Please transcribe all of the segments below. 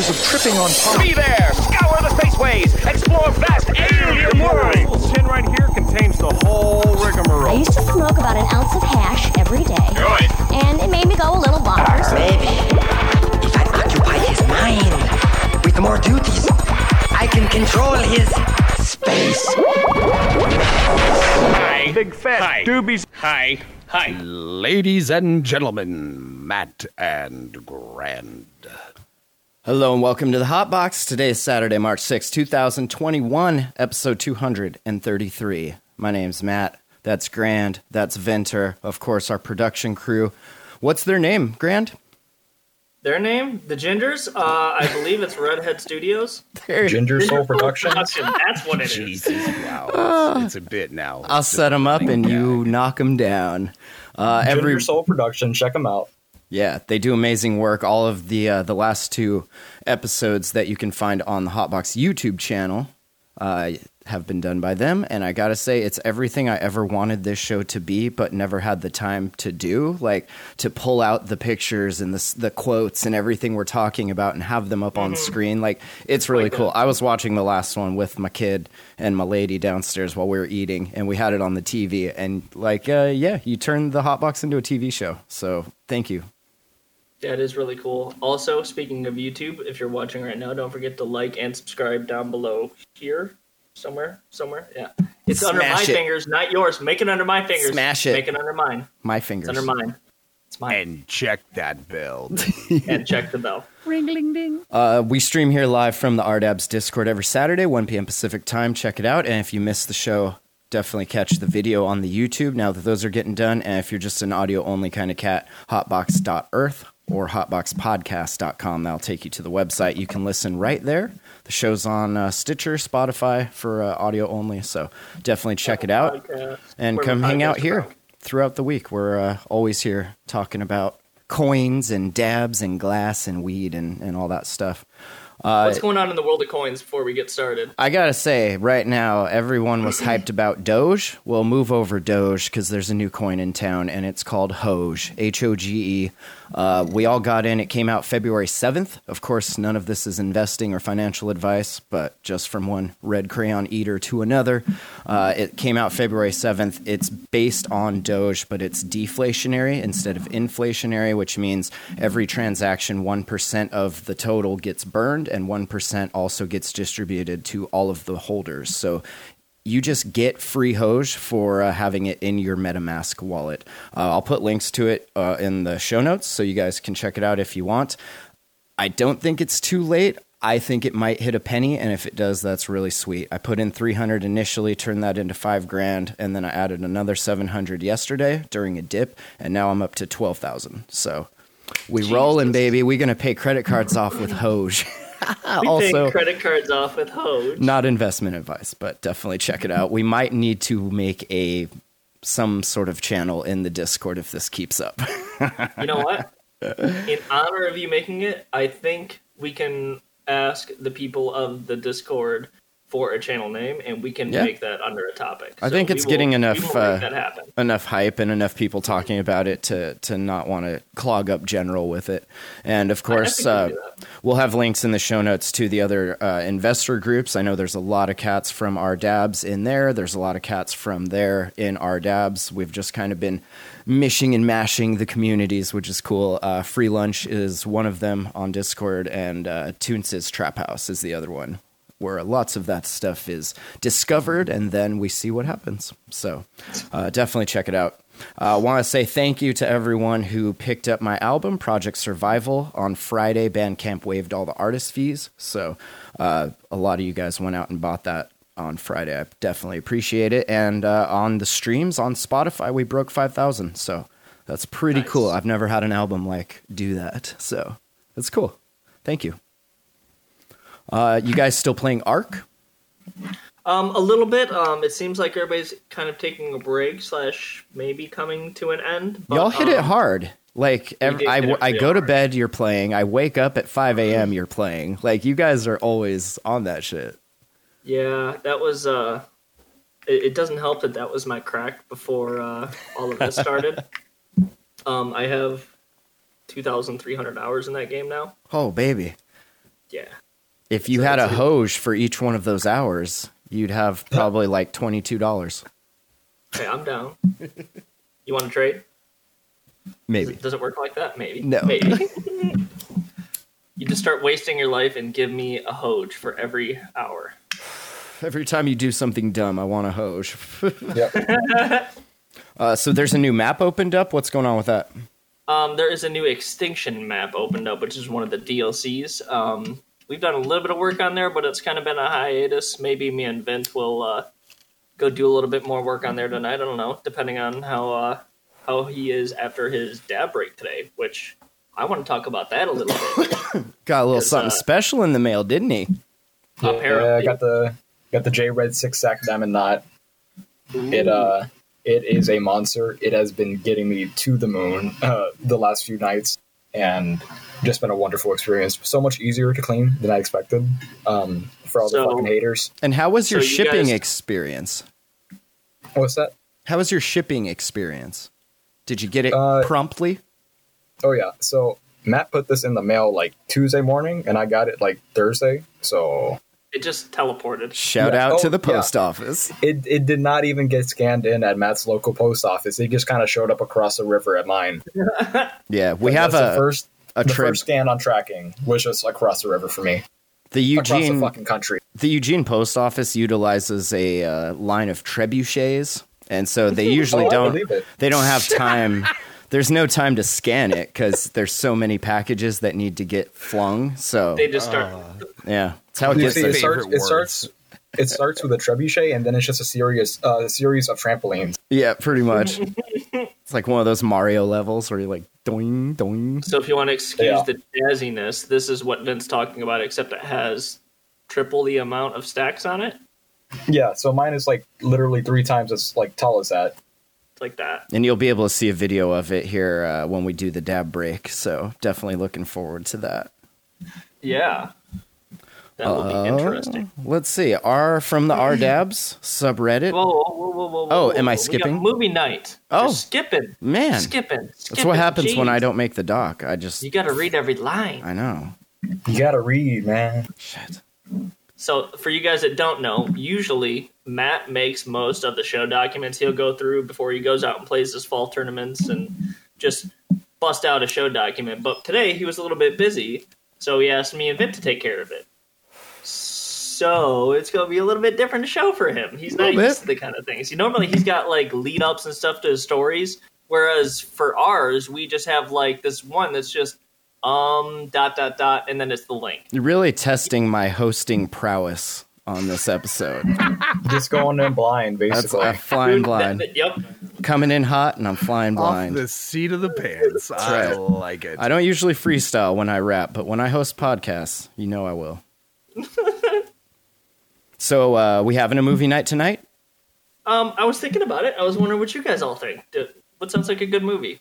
years of tripping on pop. Be there! Scour the spaceways! Explore vast alien worlds! This tin right here contains the whole rigmarole. I rigmarole. used to smoke about an ounce of hash every day, Good. and it made me go a little bonkers. Maybe if I occupy his mind with more duties, I can control his space. Hi. Big fat Hi. doobies. Hi. Hi. Ladies and gentlemen, Matt and Grand. Hello and welcome to the Hot Box. Today is Saturday, March 6, 2021, episode 233. My name's Matt. That's Grand. That's Venter. Of course, our production crew. What's their name, Grand? Their name, the Gingers. Uh, I believe it's Redhead Studios. Ginger Soul Productions. Production, That's what it is. Jesus, wow. It's, it's a bit now. I'll set them up and you knock them down. Uh, every Ginger Soul Production. Check them out. Yeah, they do amazing work. All of the uh, the last two episodes that you can find on the Hotbox YouTube channel uh, have been done by them, and I gotta say, it's everything I ever wanted this show to be, but never had the time to do. Like to pull out the pictures and the the quotes and everything we're talking about, and have them up on screen. Like it's really cool. I was watching the last one with my kid and my lady downstairs while we were eating, and we had it on the TV. And like, uh, yeah, you turned the Hotbox into a TV show. So thank you. That is really cool. Also, speaking of YouTube, if you're watching right now, don't forget to like and subscribe down below here. Somewhere, somewhere, yeah. It's under my it. fingers, not yours. Make it under my fingers. Smash it. Make it under mine. My It's fingers. under mine. It's mine. And check that bell. And check the bell. Uh, we stream here live from the RDABS Discord every Saturday, 1 p.m. Pacific time. Check it out. And if you missed the show, definitely catch the video on the YouTube now that those are getting done. And if you're just an audio only kind of cat, hotbox.earth or hotboxpodcast.com. That'll take you to the website. You can listen right there. The show's on uh, Stitcher, Spotify for uh, audio only. So definitely check it out and come hang out here throughout the week. We're uh, always here talking about coins and dabs and glass and weed and, and all that stuff. Uh, What's going on in the world of coins before we get started? I gotta say, right now, everyone was hyped about Doge. We'll move over Doge because there's a new coin in town and it's called Hoge. H O G E. Uh, we all got in. It came out February 7th. Of course, none of this is investing or financial advice, but just from one red crayon eater to another. Uh, it came out February 7th. It's based on Doge, but it's deflationary instead of inflationary, which means every transaction, 1% of the total gets burned and 1% also gets distributed to all of the holders. So you just get free Hoge for uh, having it in your MetaMask wallet. Uh, I'll put links to it uh, in the show notes so you guys can check it out if you want. I don't think it's too late. I think it might hit a penny, and if it does, that's really sweet. I put in 300 initially, turned that into five grand, and then I added another 700 yesterday during a dip, and now I'm up to 12,000. So we rolling, baby. We're gonna pay credit cards off with Hoge. We also, credit cards off with Hoge. not investment advice, but definitely check it out. We might need to make a some sort of channel in the Discord if this keeps up. You know what? In honor of you making it, I think we can ask the people of the Discord for a channel name, and we can Yeah. make that under a topic. I So think it's will- getting enough, uh, enough hype and enough people talking about it to to not want to clog up general with it. And of course, uh, can do that. we'll have links in the show notes to the other uh, investor groups. I know there's a lot of cats from our dabs in there. There's a lot of cats from there in our dabs. We've just kind of been mishing and mashing the communities, which is cool. Uh, Free lunch is one of them on Discord, and uh, Toonce's Trap House is the other one. Where lots of that stuff is discovered, and then we see what happens. So, uh, definitely check it out. I uh, want to say thank you to everyone who picked up my album, Project Survival, on Friday. Bandcamp waived all the artist fees. So uh, a lot of you guys went out and bought that on Friday. I definitely appreciate it. And uh, on the streams on Spotify, we broke 5,000. So that's pretty Nice. cool. I've never had an album like do that. So that's cool. Thank you. Uh, you guys still playing Ark? Um, a little bit. Um, it seems like everybody's kind of taking a break slash maybe coming to an end. but, Y'all hit it um, hard. Like ev I, hit I real go to bed, you're playing. I wake up at 5 a.m. You're playing. Like you guys are always on that shit. Yeah, that was. Uh, it, it doesn't help that that was my crack before uh, all of this started. um, I have two thousand three hundred hours in that game now. Oh baby, Yeah. If you had a hose for each one of those hours, you'd have probably like twenty two dollars. Hey, I'm down. you want to trade? Maybe. Does it work like that? Maybe. No. Maybe. you just start wasting your life and give me a Hoge for every hour. Every time you do something dumb, I want a hose. Yep. uh, so there's a new map opened up. What's going on with that? Um, there is a new extinction map opened up, which is one of the DLCs. Um, we've done a little bit of work on there, but it's kind of been a hiatus. Maybe me and Vint will uh, go do a little bit more work on there tonight. I don't know, depending on how uh, how he is after his dab break today. Which I want to talk about that a little bit. Got a little something uh, special in the mail, didn't he? Yeah, Apparently. I got the got the J Red Six Sack Diamond Knot. It uh, it is a monster. It has been getting me to the moon uh, the last few nights, and just been a wonderful experience. So much easier to clean than I expected. Um, for all the fucking haters. And how was your So you shipping guys- experience? What's that? How was your shipping experience? Did you get it Uh, promptly? Oh yeah. So Matt put this in the mail like Tuesday morning, and I got it like Thursday. So It just teleported. Shout yeah. out to Oh, the yeah. post office. it it did not even get scanned in at Matt's local post office. It just kind of showed up across the river at mine. Yeah, we Like, have that's the a first a the trip. first scan on tracking was just across the river for me, the across the Eugene fucking country. the Eugene post office utilizes a uh, line of trebuchets, and so they usually Oh, don't they don't have time. There's no time to scan it because there's so many packages that need to get flung. So They just start. yeah, that's how it gets. see, there. it starts, favorite it starts it starts with a trebuchet, and then it's just a series uh, a series of trampolines. Yeah, pretty much. it's like one of those Mario levels where you're like doing doing. So if you want to excuse Yeah. the jazziness, this is what Vin's talking about, except it has triple the amount of stacks on it. Yeah, so mine is like literally three times as like tall as that. Like that. And you'll be able to see a video of it here uh, when we do the dab break. So definitely looking forward to that. Yeah. That will be interesting. Let's see. R from the R Dabs subreddit. Whoa, whoa, whoa, whoa, whoa, Oh, am I whoa. We got skipping? movie night. Oh, You're skipping. man. Skipping. That's what happens when I don't make the doc. I just You got to read every line. I know. You gotta read, man. Shit. So, for you guys that don't know, usually Matt makes most of the show documents he'll go through before he goes out and plays his fall tournaments and just bust out a show document. But today he was a little bit busy, so he asked me and Vint to take care of it. So it's going to be a little bit different show for him. He's not Little used bit. to the kind of things. He normally he's got like lead ups and stuff to his stories, whereas for ours we just have like this one that's just um dot dot dot and then it's the link. You're really testing my hosting prowess on this episode. Just going in blind, That's basically. I'm flying blind. yep. Coming in hot and I'm flying Off blind. the seat of the pants. I right. like it. I don't usually freestyle when I rap, but when I host podcasts, you know I will. so uh, we having a movie night tonight? Um, I was thinking about it. I was wondering what you guys all think. What sounds like a good movie?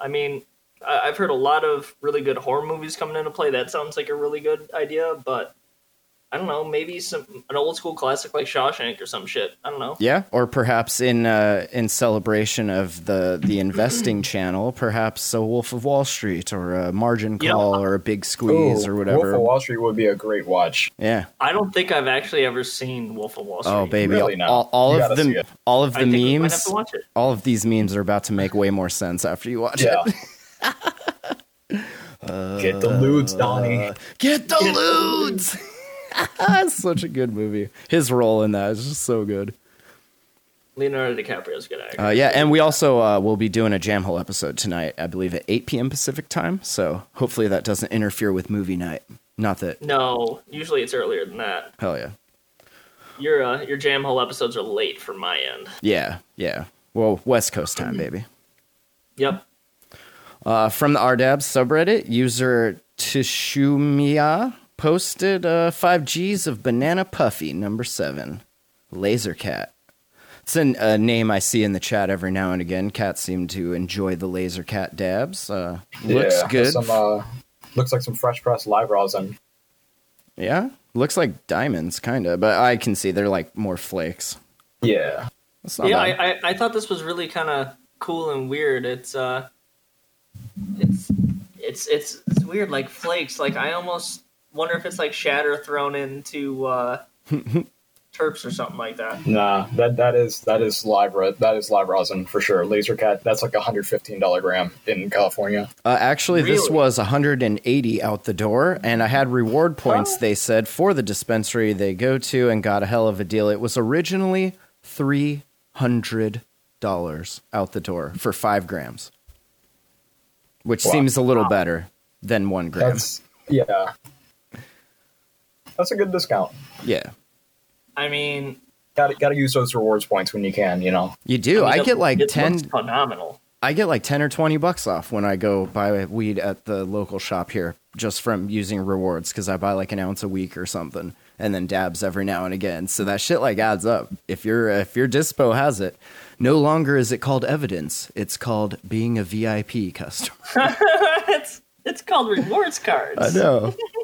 I mean, I've heard a lot of really good horror movies coming into play. That sounds like a really good idea, but I don't know. Maybe some an old school classic like Shawshank or some shit. I don't know. Yeah, or perhaps in uh, in celebration of the the investing channel, perhaps a Wolf of Wall Street or a Margin Yeah. Call or a Big Squeeze Ooh, or Wolf whatever. of Wall Street would be a great watch. Yeah. I don't think I've actually ever seen Wolf of Wall Street. Oh baby, Really not. all, all of gotta see the it. all of I the think we might have memes, to watch it. all of these memes are about to make way more sense after you watch Yeah. it. Get the ludes, Donnie. Get the lewds. That's such a good movie. His role in that is just so good. Leonardo DiCaprio's a good actor. Uh, yeah, and we also uh, will be doing a jam hole episode tonight, I believe at 8 p.m. Pacific time. So hopefully that doesn't interfere with movie night. Not that, no, usually it's earlier than that. hell yeah. Your uh, your jam hole episodes are late for my end. Yeah, yeah. Well, West Coast time, baby. Yep. Uh, from the RDAB subreddit, user Tishumia posted uh, 5Gs of Banana Puffy, number 7. Laser Cat. It's an, a name I see in the chat every now and again. Cats seem to enjoy the Laser Cat dabs. Uh, looks Yeah, good. Some, uh, looks like some fresh pressed live rosin. Yeah, looks like diamonds, kind of, but I can see they're like more flakes. Yeah. That's not yeah, I. I I thought this was really kind of cool and weird. It's uh, it's it's it's it's weird, like flakes. Like I almost wonder if it's like shatter thrown into uh, terps or something like that. Nah, that that is that is live re- that is live rosin for sure. Laser cat, that's like a hundred fifteen dollar gram in California. Uh, actually, this was 180 out the door, and I had reward points. They said for the dispensary they go to, and got a hell of a deal. It was originally three hundred dollars out the door for five grams, which Wow. seems a little better than one gram. That's yeah, that's a good discount. yeah, I mean, Got to got to use those rewards points when you can. You know. you do. I, mean, get like ten. phenomenal. I get like 10 or 20 bucks off when I go buy weed at the local shop here just from using rewards because I buy like an ounce a week or something and then dabs every now and again. So that shit like adds up. If your if your dispo has it, no longer is it called evidence. It's called being a VIP customer. it's it's called rewards cards. I know.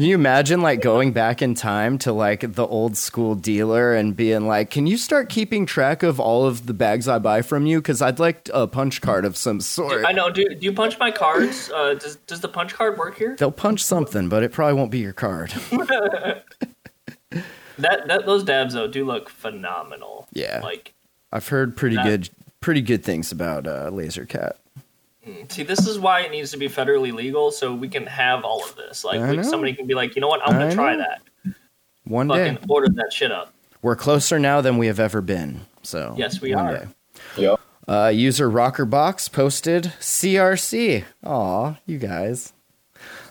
Can you imagine like going back in time to like the old school dealer and being like, "Can you start keeping track of all of the bags I buy from you? Because I'd like a punch card of some sort." I know. Do, do you punch my cards? Uh, does does the punch card work here? They'll punch something, but it probably won't be your card. That that those dabs though do look phenomenal. Yeah. Like, I've heard pretty That- good, pretty good things about uh, Laser Cat. See, this is why it needs to be federally legal, so we can have all of this. Like, I we, know. somebody can be like, you know what, I'm gonna I try know. that. One day, Fucking order that shit up. we're closer now than we have ever been. So Yes, we are. day. Yep. Uh, user Rockerbox posted CRC. Aw, you guys.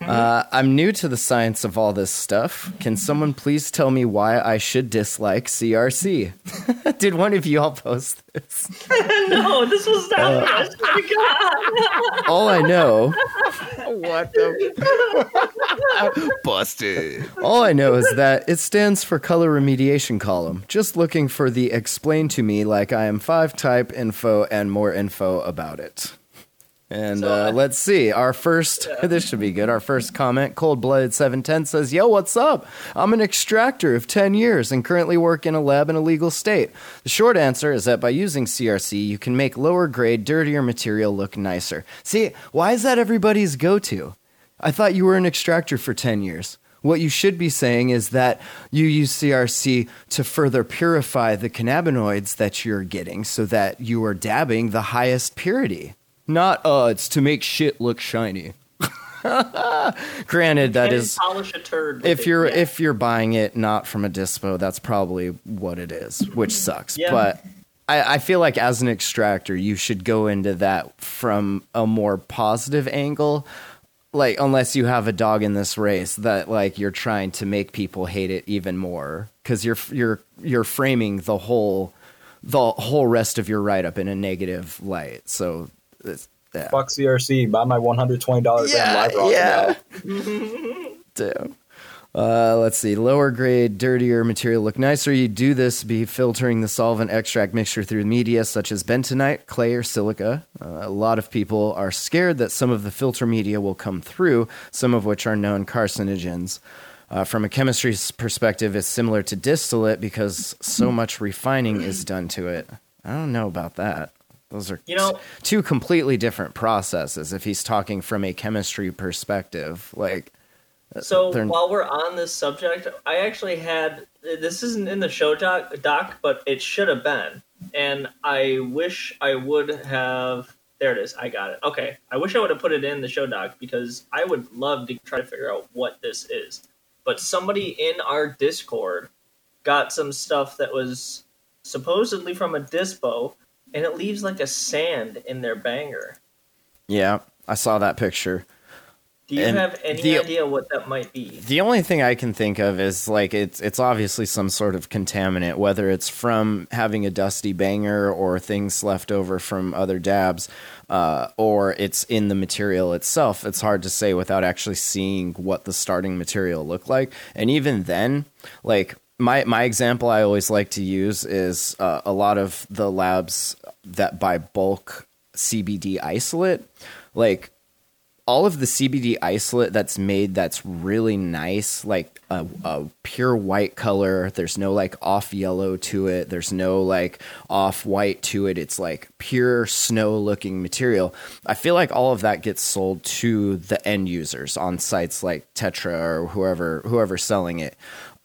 Uh, I'm new to the science of all this stuff. Can someone please tell me why I should dislike CRC? Did one of you all post this? no, this was not. Uh, I God. All I know, What the? Busted. all I know is that it stands for color remediation column. Just looking for the explain to me like I am five type info and more info about it. And So, uh, let's see. Our first, this should be good. Our first comment, Cold Blooded 710 says, Yo, what's up? I'm an extractor of 10 years and currently work in a lab in a legal state. The short answer is that by using CRC, you can make lower grade, dirtier material look nicer. See, why is that everybody's go to? I thought you were an extractor for 10 years. What you should be saying is that you use CRC to further purify the cannabinoids that you're getting so that you are dabbing the highest purity. Not, uh, it's to make shit look shiny. Granted, that Can't polish a turd. if it. you're Yeah. if you're buying it not from a dispo, that's probably what it is, which sucks. Yeah. But I, I feel like as an extractor, you should go into that from a more positive angle. Like unless you have a dog in this race that like you're trying to make people hate it even more because you're you're you're framing the whole the whole rest of your write up in a negative light. So it's, yeah. Fuck CRC. Buy my one hundred twenty dollars Yeah, live rosin yeah. now. Damn. Uh, let's see. Lower grade, dirtier material look nicer. You do this be filtering the solvent extract mixture through media such as bentonite, clay, or silica. Uh, a lot of people are scared that some of the filter media will come through, some of which are known carcinogens. Uh, from a chemistry perspective, it's similar to distillate because so much refining is done to it. I don't know about that. Those are You know- two completely different processes. If he's talking from a chemistry perspective, like uh, So they're- while we're on this subject, I actually had this isn't in the show doc, doc, but it should have been, and I wish I would have. There it is. I got it. Okay, I wish I would have put it in the show doc because I would love to try to figure out what this is. But somebody in our Discord got some stuff that was supposedly from a dispo, and it leaves like a sand in their banger. Yeah, I saw that picture. Do you And have any the- idea what that might be? The only thing I can think of is like it's it's obviously some sort of contaminant, whether it's from having a dusty banger or things left over from other dabs, uh, or it's in the material itself. It's hard to say without actually seeing what the starting material looked like. And even then, like my my example I always like to use is uh, a lot of the labs that buy bulk CBD isolate, like all of the CBD isolate that's made that's really nice, like a, a pure white color. There's no like off yellow to it. There's no like off white to it. It's like pure snow looking material. I feel like all of that gets sold to the end users on sites like Tetra or whoever whoever's selling it.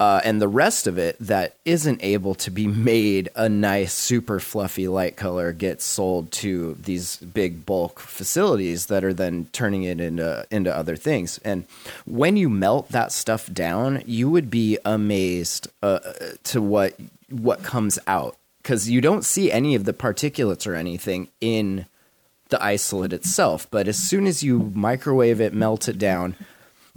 Uh, and the rest of it that isn't able to be made a nice, super fluffy light color gets sold to these big bulk facilities that are then turning it into into other things. And when you melt that stuff down, you would be amazed uh, to what what comes out because you don't see any of the particulates or anything in the isolate itself. But as soon as you microwave it, melt it down,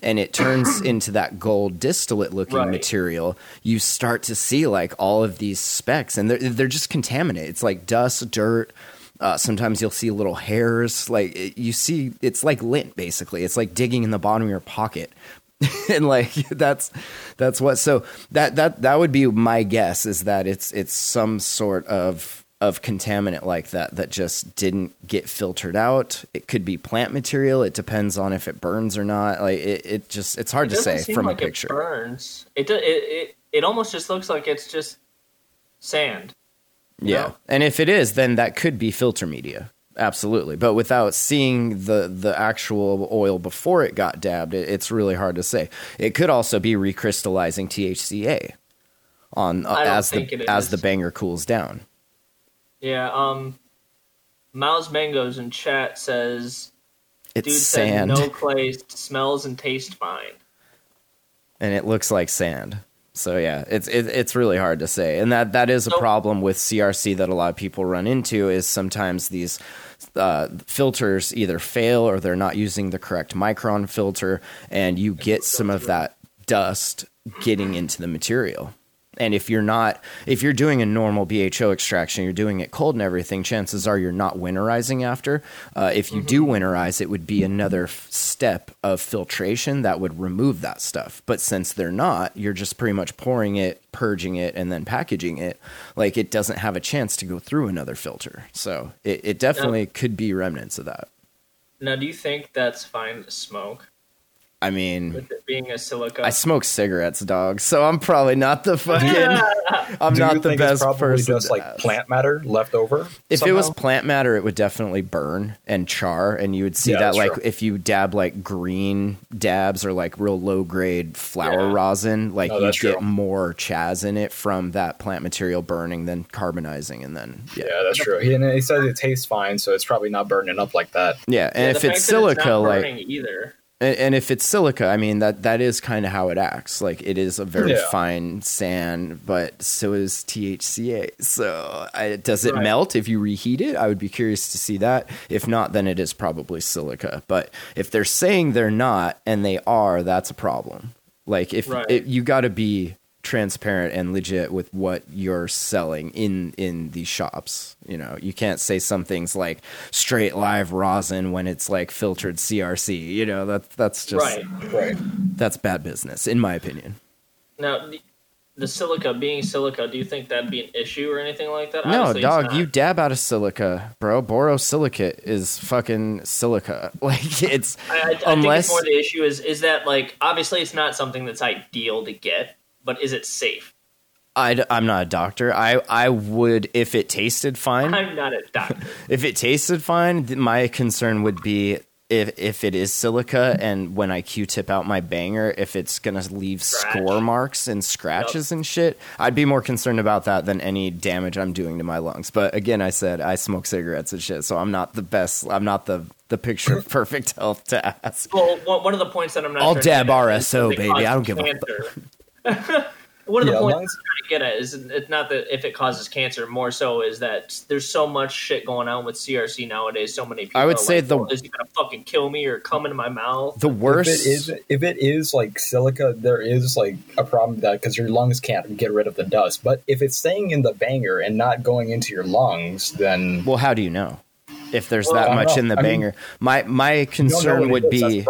and it turns into that gold distillate looking Right. material, you start to see like all of these specks, and they're they're just contaminated. It's like dust, dirt. Uh, sometimes you'll see little hairs. Like it- you see, it's like lint basically. It's like digging in the bottom of your pocket. and like that's that's what so that that that would be my guess is that it's it's some sort of of contaminant like that that just didn't get filtered out. It could be plant material. It depends on if it burns or not. Like it, it just it's hard It to say from like a picture. It burns. It, do, it it it almost just looks like it's just sand. yeah. know? and if it is then that could be filter media. Absolutely. But without seeing the the actual oil before it got dabbed it, it's really hard to say. It could also be recrystallizing thca on uh, as the as the banger cools down Yeah. Um. Miles Mangoes in chat says, it's "Dude sand said no clay smells and tastes fine." and it looks like sand. So yeah, it's it, it's really hard to say, and that that is a problem with CRC that a lot of people run into. Is sometimes these uh, filters either fail or they're not using the correct micron filter, and you get some of that dust getting into the material. And if you're not, if you're doing a normal BHO extraction, you're doing it cold and everything, chances are you're not winterizing after. Uh, if you do winterize, it would be another f- step of filtration that would remove that stuff. But since they're not, you're just pretty much pouring it, purging it, and then packaging it. Like it doesn't have a chance to go through another filter. So it, it definitely could be remnants of that. Now, do you think that's fine to smoke I mean, with being a silica? I smoke cigarettes, dog. So I'm probably not the fucking. I'm Do not you the think best it's probably person. just like ask. plant matter left over? If it was plant matter, it would definitely burn and char, and you would see Yeah, that like true. if you dab like green dabs or like real low grade flower Yeah. rosin, like Oh, you get true. more chaz in it from that plant material burning than carbonizing, and then yeah, yeah, that's true. He, and he says it tastes fine, so it's probably not burning up like that. yeah. And Yeah, if it's fact that silica, not like burning either. And, and if it's silica, I mean that that is kind of how it acts. Like it is a very Yeah. fine sand, but so is THCA. So I, does it Right. melt if you reheat it? I would be curious to see that. If not, then it is probably silica. But if they're saying they're not and they are, that's a problem. Like if Right. it, you got to be transparent and legit with what you're selling in in these shops you know you can't say some things like straight live rosin when it's like filtered crc you know that that's just Right. Right. that's bad business in my opinion Now, the, silica being silica, do you think that'd be an issue or anything like that? no Obviously dog you dab out of silica bro borosilicate is fucking silica like it's I, I, I think it's more the issue is is that like obviously it's not something that's ideal to get, but is it safe? I, am not a doctor. I, I would, if it tasted fine, I'm not a doctor. if it tasted fine, my concern would be if if it is silica and when I Q-tip out my banger, if it's gonna leave Scratch. score marks and scratches and shit, I'd be more concerned about that than any damage I'm doing to my lungs. But again, I said I smoke cigarettes and shit, so I'm not the best. I'm not the the picture of perfect health to ask. Well, one of the points that I'm not. I'll to dab get at is RSO, baby. I don't give a. one of the Yeah, points mine's- I'm trying to get at is it's not that if it causes cancer, more so is that there's so much shit going on with CRC nowadays. So many people. I would are say like, the- "Well, is he gonna fucking kill me or come into my mouth? The worst If it is, if it is like silica, there is like a problem with that because your lungs can't get rid of the dust. But if it's staying in the banger and not going into your lungs, then Well, how do you know? If there's Well, that much know. in the I mean, banger, my my you know concern would is, be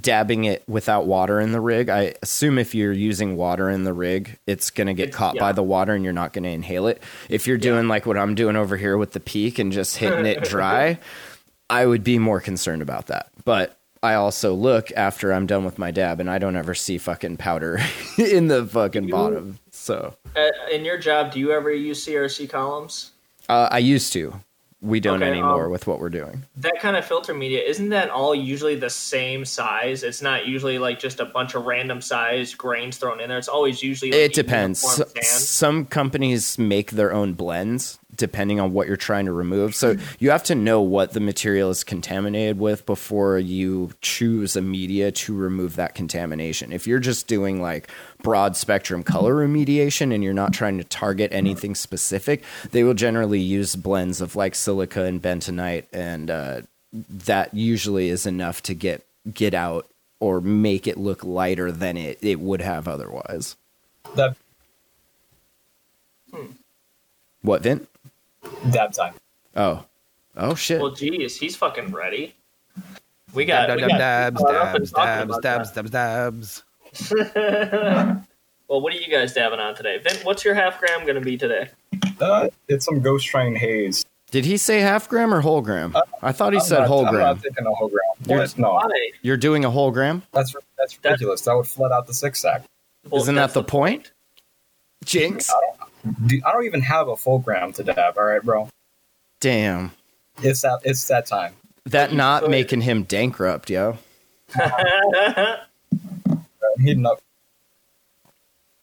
dabbing it without water in the rig. I assume if you're using water in the rig, it's going to get It's- caught by the water and you're not going to inhale it. If you're doing like what I'm doing over here with the peak and just hitting it dry, I would be more concerned about that. But I also look after I'm done with my dab, and I don't ever see fucking powder in the fucking bottom. So Uh, in your job, do you ever use CRC columns? uh, I used to. We don't Okay, anymore um, with what we're doing. That kind of filter media, isn't that all usually the same size? It's not usually like just a bunch of random size grains thrown in there. It's always usually like It depends. uniform S- sand. Some companies make their own blends depending on what you're trying to remove. So you have to know what the material is contaminated with before you choose a media to remove that contamination. If you're just doing like broad spectrum color remediation and you're not trying to target anything specific, they will generally use blends of like silica and bentonite and uh, that usually is enough to get get out or make it look lighter than it, it would have otherwise. That What, Vin? Dab time. Oh. Oh shit. Well, geez, he's fucking ready. We got, Dab, we dab, got dabs, caught up dabs, dabs, dabs, dabs, dabs. Well, what are you guys dabbing on today? Vin, what's your half gram going to be today? Uh, it's some Ghost Train haze. Did he say half gram or whole gram? I thought he I'm said not- whole I'm gram. not taking a whole gram. You're- What? No, You're doing a whole gram? that's that's ridiculous. That would flood out the six sack. Well, Isn't that that's the point? Jinx. Dude, I don't even have a full gram to dab. All right, bro. Damn. It's that it's that time. That not could. making him bankrupt, yo. Heating up.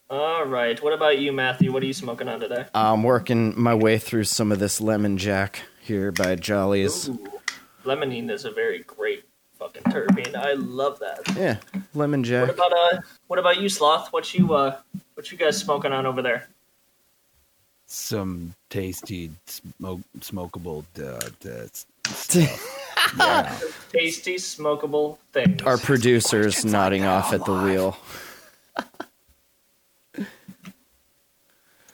All right. What about you, Matthew? What are you smoking on today? I'm working my way through some of this lemon jack here by Jolly's. Ooh, limonene is a very great fucking terpene. I love that. Yeah, lemon jack. What about uh? What about you, Sloth? What you uh? What you guys smoking on over there? Some tasty, smoke, smokable. Uh, uh, stuff. yeah. Tasty, smokable things. Our producer's nodding off at the wheel.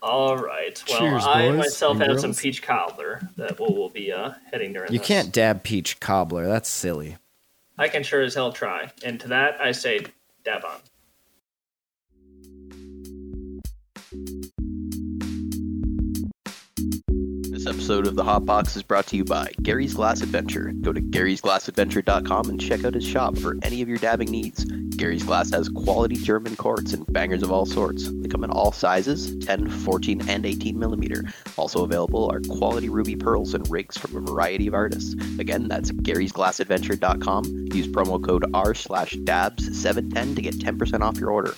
All right. Well, Cheers, I boys myself and have some peach cobbler that we'll, we'll be uh heading during. You this. can't dab peach cobbler. That's silly. I can sure as hell try. And to that, I say dab on. This episode of the Hot Box is brought to you by Gary's Glass Adventure. Go to garysglassadventure.com and check out his shop for any of your dabbing needs. Gary's Glass has quality German quartz and bangers of all sorts. They come in all sizes 10, 14, and 18 millimeter. Also available are quality ruby pearls and rigs from a variety of artists. Again, that's garysglassadventure.com. Use promo code R slash dabs710 to get 10% off your order.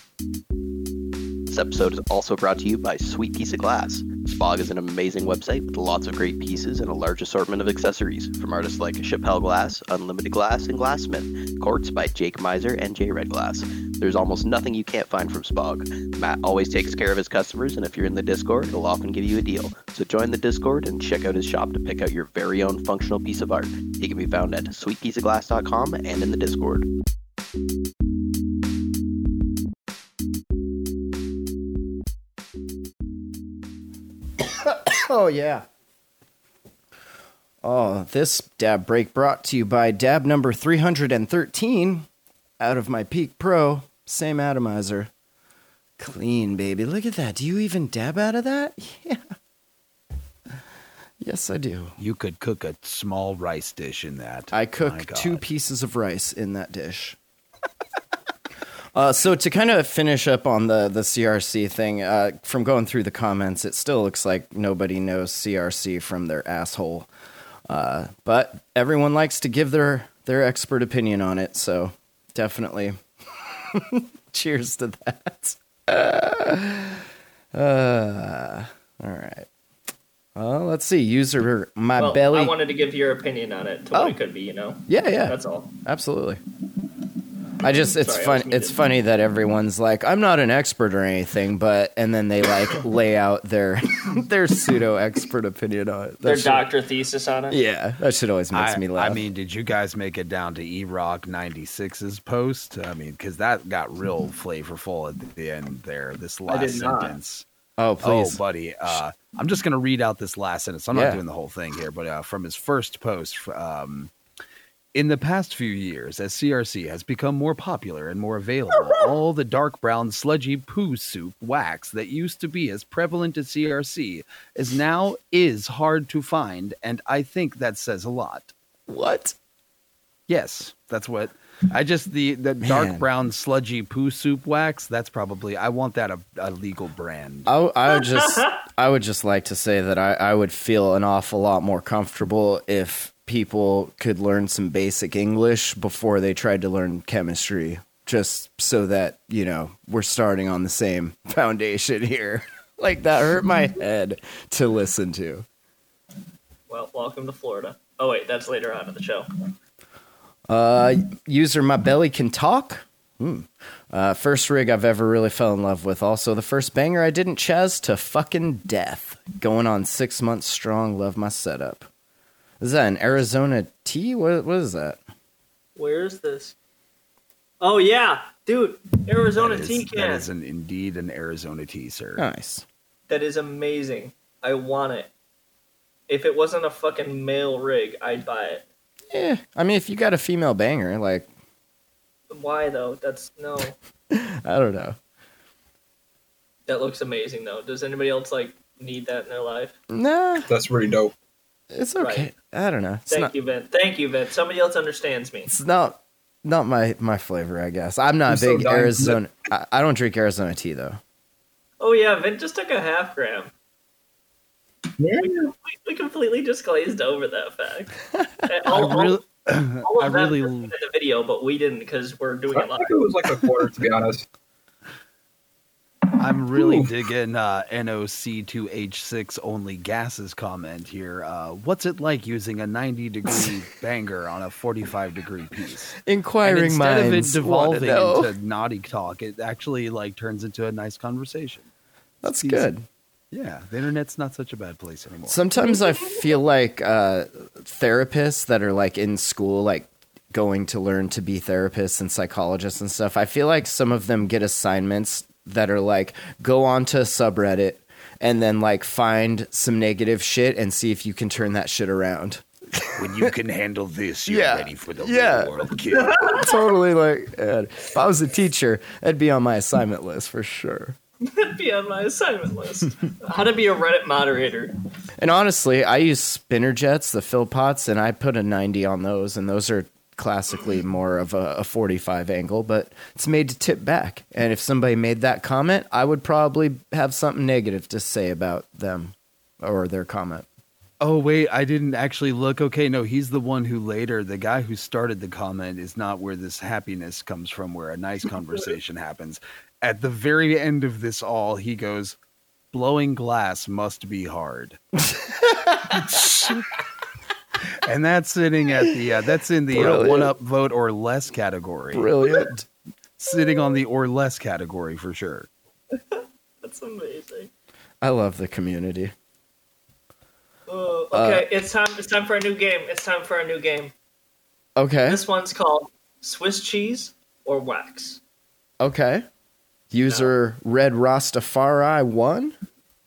This episode is also brought to you by Sweet Piece of Glass. Spog is an amazing website with lots of great pieces and a large assortment of accessories from artists like Chappelle Glass, Unlimited Glass, and Glassmith. Quartz by Jake Miser and J Red Glass. There's almost nothing you can't find from Spog. Matt always takes care of his customers, and if you're in the Discord, he'll often give you a deal. So join the Discord and check out his shop to pick out your very own functional piece of art. He can be found at sweetpieceofglass.com and in the Discord. Oh yeah. Oh, this dab break brought to you by dab number 313 out of my Peak Pro, same atomizer. Clean, baby. Look at that. Do you even dab out of that? Yeah. Yes, I do. You could cook a small rice dish in that. I cook two pieces of rice in that dish. uh, so to kind of finish up on the the CRC thing, uh, from going through the comments, it still looks like nobody knows CRC from their asshole. Uh, but everyone likes to give their their expert opinion on it, so definitely. Cheers to that. Uh, all right. Well, let's see. User my well, belly. I wanted to give your opinion on it to what Oh. it could be. You know. yeah, yeah. That's all. Absolutely. I just it's Sorry, fun it's funny that everyone's like I'm not an expert or anything but and then they like lay out their their pseudo expert opinion on it. That Their shit- doctor thesis on it. Yeah, that shit always makes I, me laugh. I mean, did you guys make it down to E Rock 96's post? I mean, because that got real flavorful at the end there. This last did not. sentence. oh, please. Oh, buddy. Uh, I'm just going to read out this last sentence. I'm Yeah. not doing the whole thing here, but uh, from his first post. Um, in the past few years, as CRC has become more popular and more available, all the dark brown, sludgy poo soup wax that used to be as prevalent as CRC is now is hard to find, and I think that says a lot. what? Yes, that's what I just the the dark brown sludgy poo soup wax. That's probably I want that a, a legal brand. I, I would just I would just like to say that I, I would feel an awful lot more comfortable if people could learn some basic English before they tried to learn chemistry, just so that you know we're starting on the same foundation here. like that hurt my head to listen to. Well, welcome to Florida. Oh wait, that's later on in the show. Uh, user, my belly can talk. Hmm. Uh, first rig I've ever really fell in love with. Also, the first banger I didn't chaz to fucking death. Going on six months strong. Love my setup. Is that an Arizona tea? What what is that? Where is this? Oh yeah, dude, Arizona That is- tea That can. is an, indeed an Arizona tea, sir. Nice. that is amazing. I want it. If it wasn't a fucking male rig, I'd buy it. Yeah, I mean, if you got a female banger, like Why though? That's no. I don't know. That looks amazing though. Does anybody else like need that in their life? Nah, That's pretty dope. It's okay. Right. I don't know. It's Thank not. you, Vin. Thank you, Vin. Somebody else understands me. It's not. Not my my flavor, I guess. I'm not I'm a big dying to- Arizona. I, I don't drink Arizona tea though. Oh yeah, Vin just took a half gram. Yeah. We, we, we completely just glazed over that fact. All, I really, all, all I that really- in the video, but we didn't because we're doing I it live. think it was like a quarter, to be honest. I'm really Ooh. digging uh, NOC2H6 only gases comment here. Uh, what's it like using a 90 degree banger on a 45 degree piece? And Inquiring instead of it minds want to devolving into naughty talk, it actually like turns into a nice conversation. That's good. Yeah, the internet's not such a bad place anymore. Sometimes I feel like uh, therapists that are like in school, like going to learn to be therapists and psychologists and stuff. I feel like some of them get assignments that are like go onto a subreddit and then like find some negative shit and see if you can turn that shit around. when you can handle this, you're Yeah. ready for the Yeah. real world, kid. totally like if I was a teacher, that'd be on my assignment list for sure. That'd be on my assignment list. How to be a Reddit moderator. And honestly, I use spinner jets, the fill pots, and I put a 90 on those, and those are classically more of a, a 45 angle, but it's made to tip back. And if somebody made that comment, I would probably have something negative to say about them or their comment. Oh wait, I didn't actually look. Okay, no, he's the one who later, the guy who started the comment is not where this happiness comes from, where a nice conversation happens. At the very end of this all, he goes, "Blowing glass must be hard." and that's sitting at the uh, that's in the uh, one up vote or less category. Brilliant. Sitting on the or less category for sure. That's amazing. I love the community. Oh, okay, it's time. It's time for a new game. It's time for a new game. Okay. This one's called Swiss cheese or wax. Okay. User Red Rastafari one,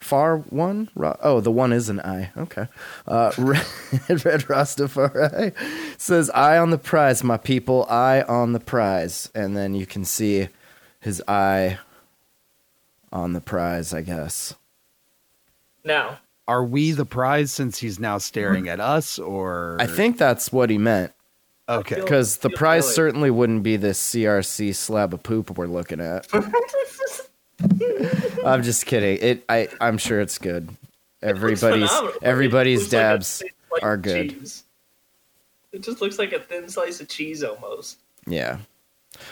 far one. Ra- oh, the one is an I. Okay. Uh, Red, Red Rastafari says, "Eye on the prize, my people. Eye on the prize." And then you can see his eye on the prize. I guess. Now, Are we the prize since he's now staring at us, or I think that's what he meant. okay? Because the prize really- certainly wouldn't be this CRC slab of poop we're looking at. I'm just kidding. It. I. I'm sure it's good. Everybody's everybody's It like dabs slice are good. cheese. It just looks like a thin slice of cheese almost. Yeah.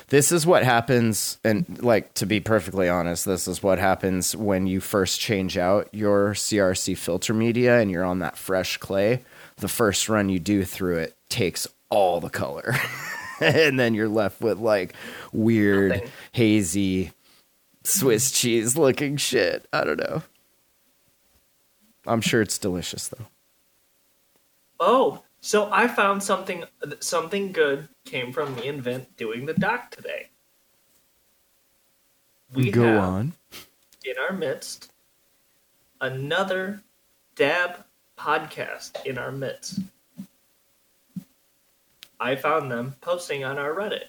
This is what happens and like to be perfectly honest, this is what happens when you first change out your CRC filter media and you're on that fresh clay. The first run you do through it takes all the color. and then you're left with like weird Nothing. hazy Swiss cheese looking shit. I don't know. I'm sure it's delicious though. Oh, so I found something. Something good came from me and Vint doing the doc today. We Go on. in our midst another dab podcast in our midst. I found them posting on our Reddit.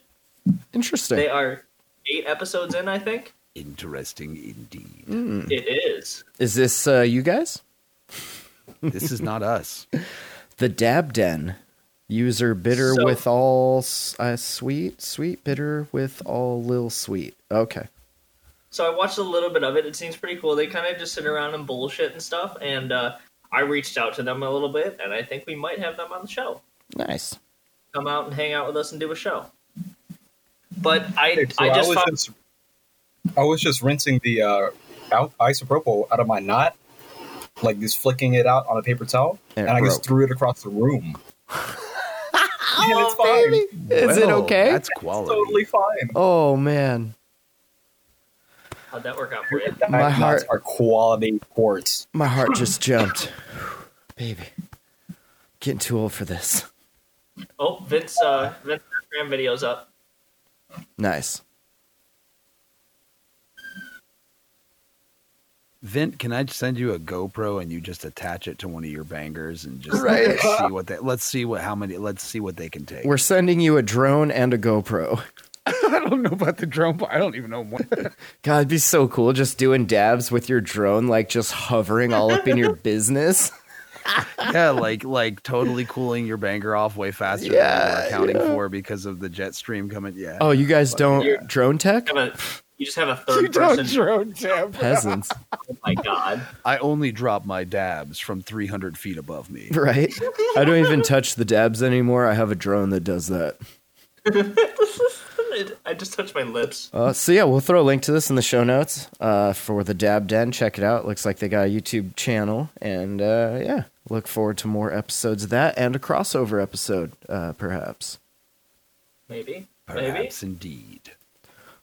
Interesting. They are eight episodes in, I think. Interesting indeed. Mm. It is. Is this uh, you guys? This is not us. The Dab Den. User bitter So- with all s- uh, sweet, sweet bitter with all lil sweet. Okay. So I watched a little bit of it. It seems pretty cool. They kind of just sit around and bullshit and stuff. And uh, I reached out to them a little bit, and I think we might have them on the show. Nice. Come out and hang out with us and do a show. But I, so I just was found, just I was just rinsing the uh, out isopropyl out of my knot, like just flicking it out on a paper towel, And and, it I just threw it across the room. and it's fine. Is it okay? That's quality. Totally fine. Oh man, how'd that work out for you? My knots heart- are quality quartz. my heart just jumped. Baby, getting too old for this. Oh, Vince, uh, Vince Instagram video's up. Nice. Vint, can I send you a GoPro and you just attach it to one of your bangers and just Right. let's see what they let's see what how many let's see what they can take. We're sending you a drone and a GoPro. I don't know about the drone, but I don't even know what. God, it'd be so cool just doing dabs with your drone, like just hovering all up in your business. yeah, like like totally cooling your banger off way faster Yeah, than we're accounting yeah. for because of the jet stream coming. Yeah. Oh, you guys don't You're- drone tech? Have a, you just have a third person. drone tab. Peasants, Oh my god. I only drop my dabs from 300 feet above me. right? I don't even touch the dabs anymore. I have a drone that does that. I just touched my lips. Uh, so yeah, we'll throw a link to this in the show notes uh, for the Dab Den. Check it out. Looks like they got a YouTube channel, and uh, yeah, look forward to more episodes of that and a crossover episode, uh, perhaps. Maybe. Perhaps indeed.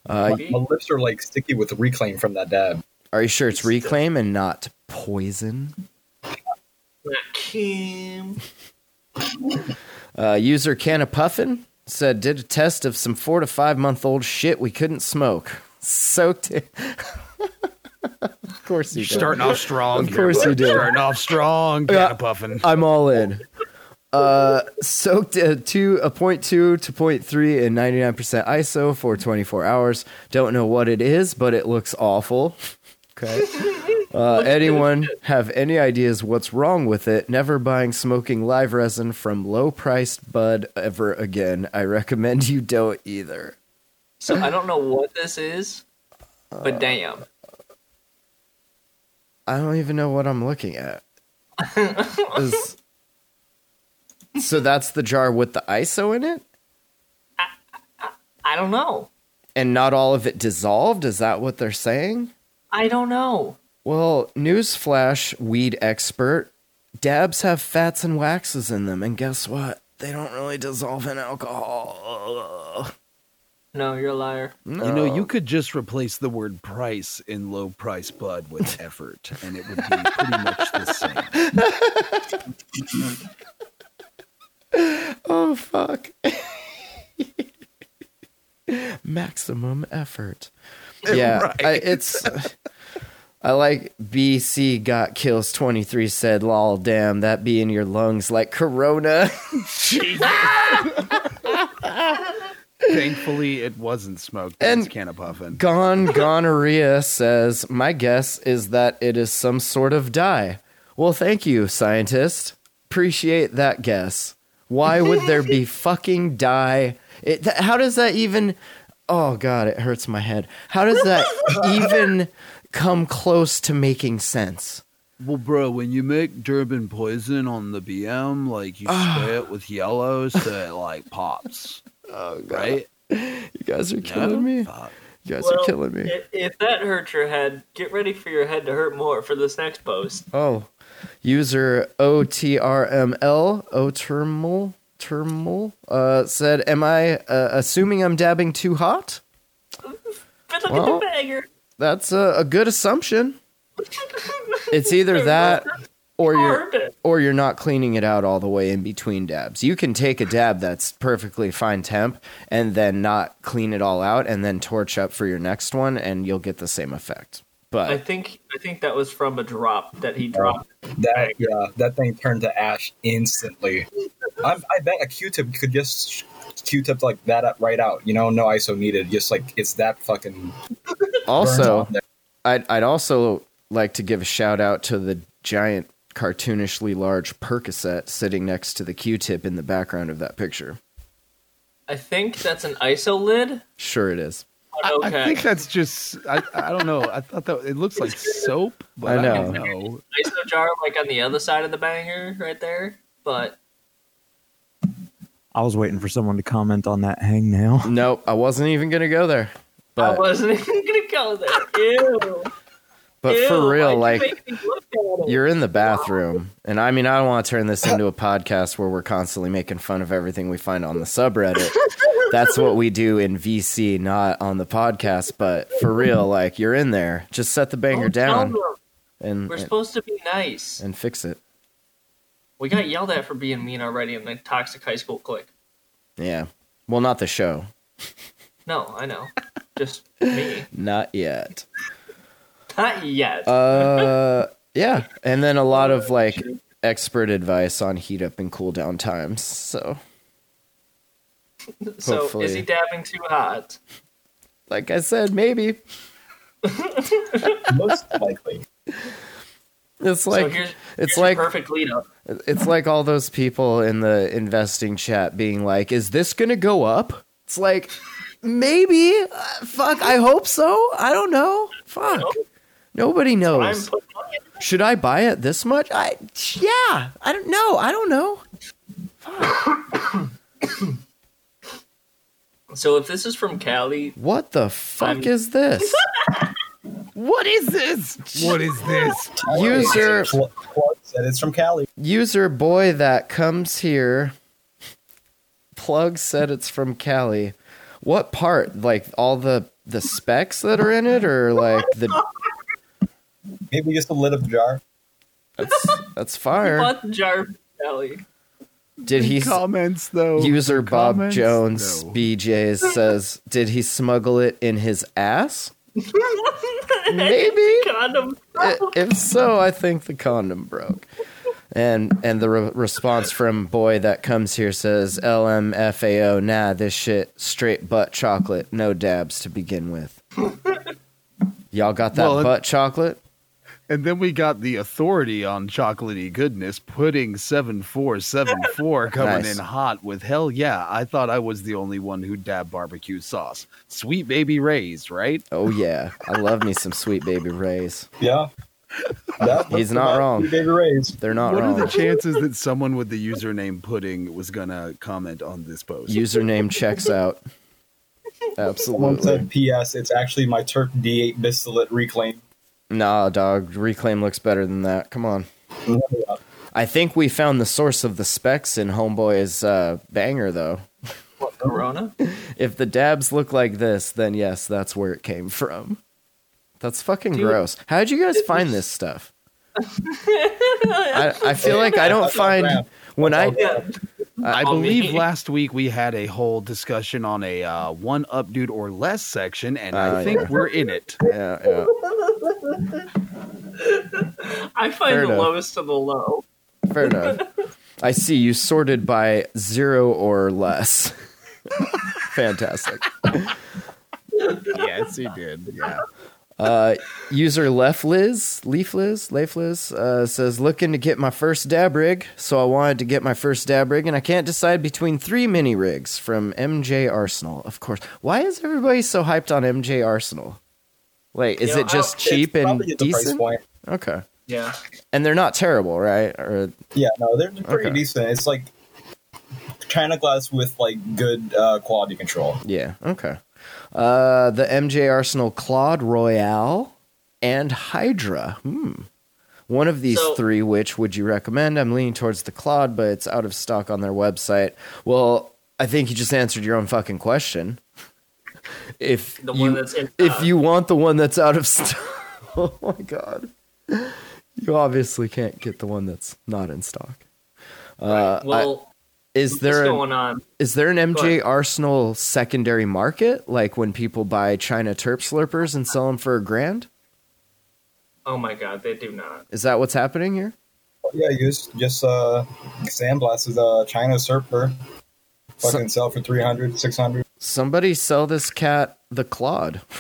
Uh, Maybe. My lips are like sticky with reclaim from that dab. are you sure it's reclaim and not poison? Not Kim. Uh, user Canna Puffin said did a test of some four to five month old shit we couldn't smoke. Soaked it. of course you did. Starting off strong. Of course bud. you did. Starting off strong. Yeah. Kind of puffing. I'm all in. Uh, soaked a two a point two to point three in 99% ISO for 24 hours. Don't know what it is, but it looks awful. Okay. Uh, anyone have any ideas what's wrong with it? Never buying smoking live resin from low priced bud ever again. I recommend you don't either. So I don't know what this is, but damn. I don't even know what I'm looking at. Is- so that's the jar with the ISO in it? I don't know. And not all of it dissolved? Is that what they're saying? I don't know. Well, newsflash, weed expert. Dabs have fats and waxes in them, and guess what? They don't really dissolve in alcohol. No, you're a liar. No. You know, you could just replace the word price in low price bud with effort, and it would be pretty much the same. Oh, fuck. Maximum effort. Yeah, I, it's. I like BC got kills 23 said, lol, damn, that be in your lungs like Corona. Thankfully, it wasn't smoked. And- And can of puffin. Gone Gonorrhea says, My guess is that it is some sort of dye. Well, thank you, scientist. Appreciate that guess. Why would there be fucking dye? It, th- how does that even. Oh, God, it hurts my head. How does that even come close to making sense? Well, bro, when you make Durban poison on the BM, like you ah. spray it with yellow so it like pops, Oh, God. right? You guys are No? killing me. Fuck. You guys Well, are killing me. If, if that hurts your head, get ready for your head to hurt more for this next post. Oh, user OTRML Otermal Termal uh, said, "Am I uh, assuming I'm dabbing too hot?" But look Well- at the banger. That's a, a good assumption. It's either that or you're or you're not cleaning it out all the way in between dabs. You can take a dab that's perfectly fine temp and then not clean it all out and then torch up for your next one and you'll get the same effect. But I think I think that was from a drop that he dropped. That yeah, that thing turned to ash instantly. I, I bet a Q-tip could just Q-tip like that up- right out. You know, no ISO needed. Just like it's that fucking. also. I'd I'd also like to give a shout out to the giant cartoonishly large Percocet sitting next to the Q-tip in the background of that picture. I think that's an ISO lid. Sure, it is. I, Okay. I think that's just. I, I don't know. I thought that it looks like soap, but I I, know. don't know. ISO jar like on the other side of the banger right there. But I was waiting for someone to comment on that hangnail. Nope, I wasn't even gonna go there. But I wasn't even gonna go there. Ew. but Ew, for real, like you make me look at it? You're in the bathroom, and I mean, I don't want to turn this into a podcast where we're constantly making fun of everything we find on the subreddit. That's what we do in VC, not on the podcast. But for real, like you're in there, just set the banger Don't down and We're and, supposed to be nice. and fix it. We got yelled at for being mean already in the toxic high school clique. Yeah. Well, not the show, No, I know. Just me. not yet. Not yet. Uh, yeah, and then a lot of like expert advice on heat up and cool down times. So, so hopefully- is he dabbing too hot? like I said, maybe Most likely. it's so like here's, it's here's like perfect lead up. It's like all those people in the investing chat being like, "Is this going to go up?" It's like, maybe. Uh, fuck, I hope so. I don't know. Fuck. Nobody knows. putting money in. Should I buy it this much? I yeah. I don't know. I don't know. So if this is from Cali, What the fuck I'm- is this? What is this? What is this? User Plug said it's from Cali. user boy that comes here. Plug said it's from Cali. What part? Like all the the specs that are in it, or like the Maybe just the lid of the jar. That's that's fire. bought the jar Cali. Did he? comments though? User Bob Comments? Jones No. BJ's says, did he smuggle it in his ass? Maybe. Condom. I- If so, I think the condom broke. And and the re- response from boy that comes here says LMFAO. Nah, this shit straight butt chocolate, no dabs to begin with. Y'all got that Well, it- butt chocolate? And then we got the authority on chocolatey goodness, pudding seven four seven four coming Nice. in hot with hell yeah. I thought I was the only one who dabbed barbecue sauce. Sweet baby Ray's, right? Oh yeah, I love me some sweet baby rays. Yeah. That- He's not wrong. three Baby Rays. They're not what wrong. are the chances that someone with the username pudding was gonna comment on this post? Username checks out. Someone Absolutely. said, P.S. It's actually my Turk D8 distillate reclaim. Nah, dog. Reclaim looks better than that. Come on. I think we found the source of the specs in Homeboy's uh, banger, though. What, Corona? If the dabs look like this, then yes, that's where it came from. That's fucking Dude, gross. How'd you guys find this stuff? I, I feel like I don't find when I. I on me. believe last week we had a whole discussion on a uh, one up dude or less section, and Uh, I think yeah. we're in it. yeah, yeah. I find Fair the enough. lowest of the low. Fair enough. I see you sorted by zero or less. Fantastic. yes, he did. Yeah. Uh, user Left Liz, Leaf Liz, Leif Liz uh, says, looking to get my first dab rig. So I wanted to get my first dab rig, and I can't decide between three mini rigs from MJ Arsenal. Of course. Why is everybody so hyped on MJ Arsenal? Like, is You know, it just cheap and probably at the price decent? Okay. Yeah. And they're not terrible, right? Or Yeah, no, they're pretty Okay. decent. It's like China glass with like good uh, quality control. Yeah. Okay. Uh, the MJ Arsenal Claude Royale and Hydra. Hmm. One of these So- three, which would you recommend? I'm leaning towards the Claude, but it's out of stock on their website. Well, I think you just answered your own fucking question. If The you, one that's in if stock. you want the one that's out of stock, oh my god, you obviously can't get the one that's not in stock. Uh, well, is there an, going on? is there an MJ. Arsenal secondary market, like when people buy China Terp slurpers and sell them for a grand? Oh my god, they do not. Is that what's happening here? Yeah, use just uh, sandblast is a China surfer. Fucking sell for 300, 600. Somebody sell this cat the Claude.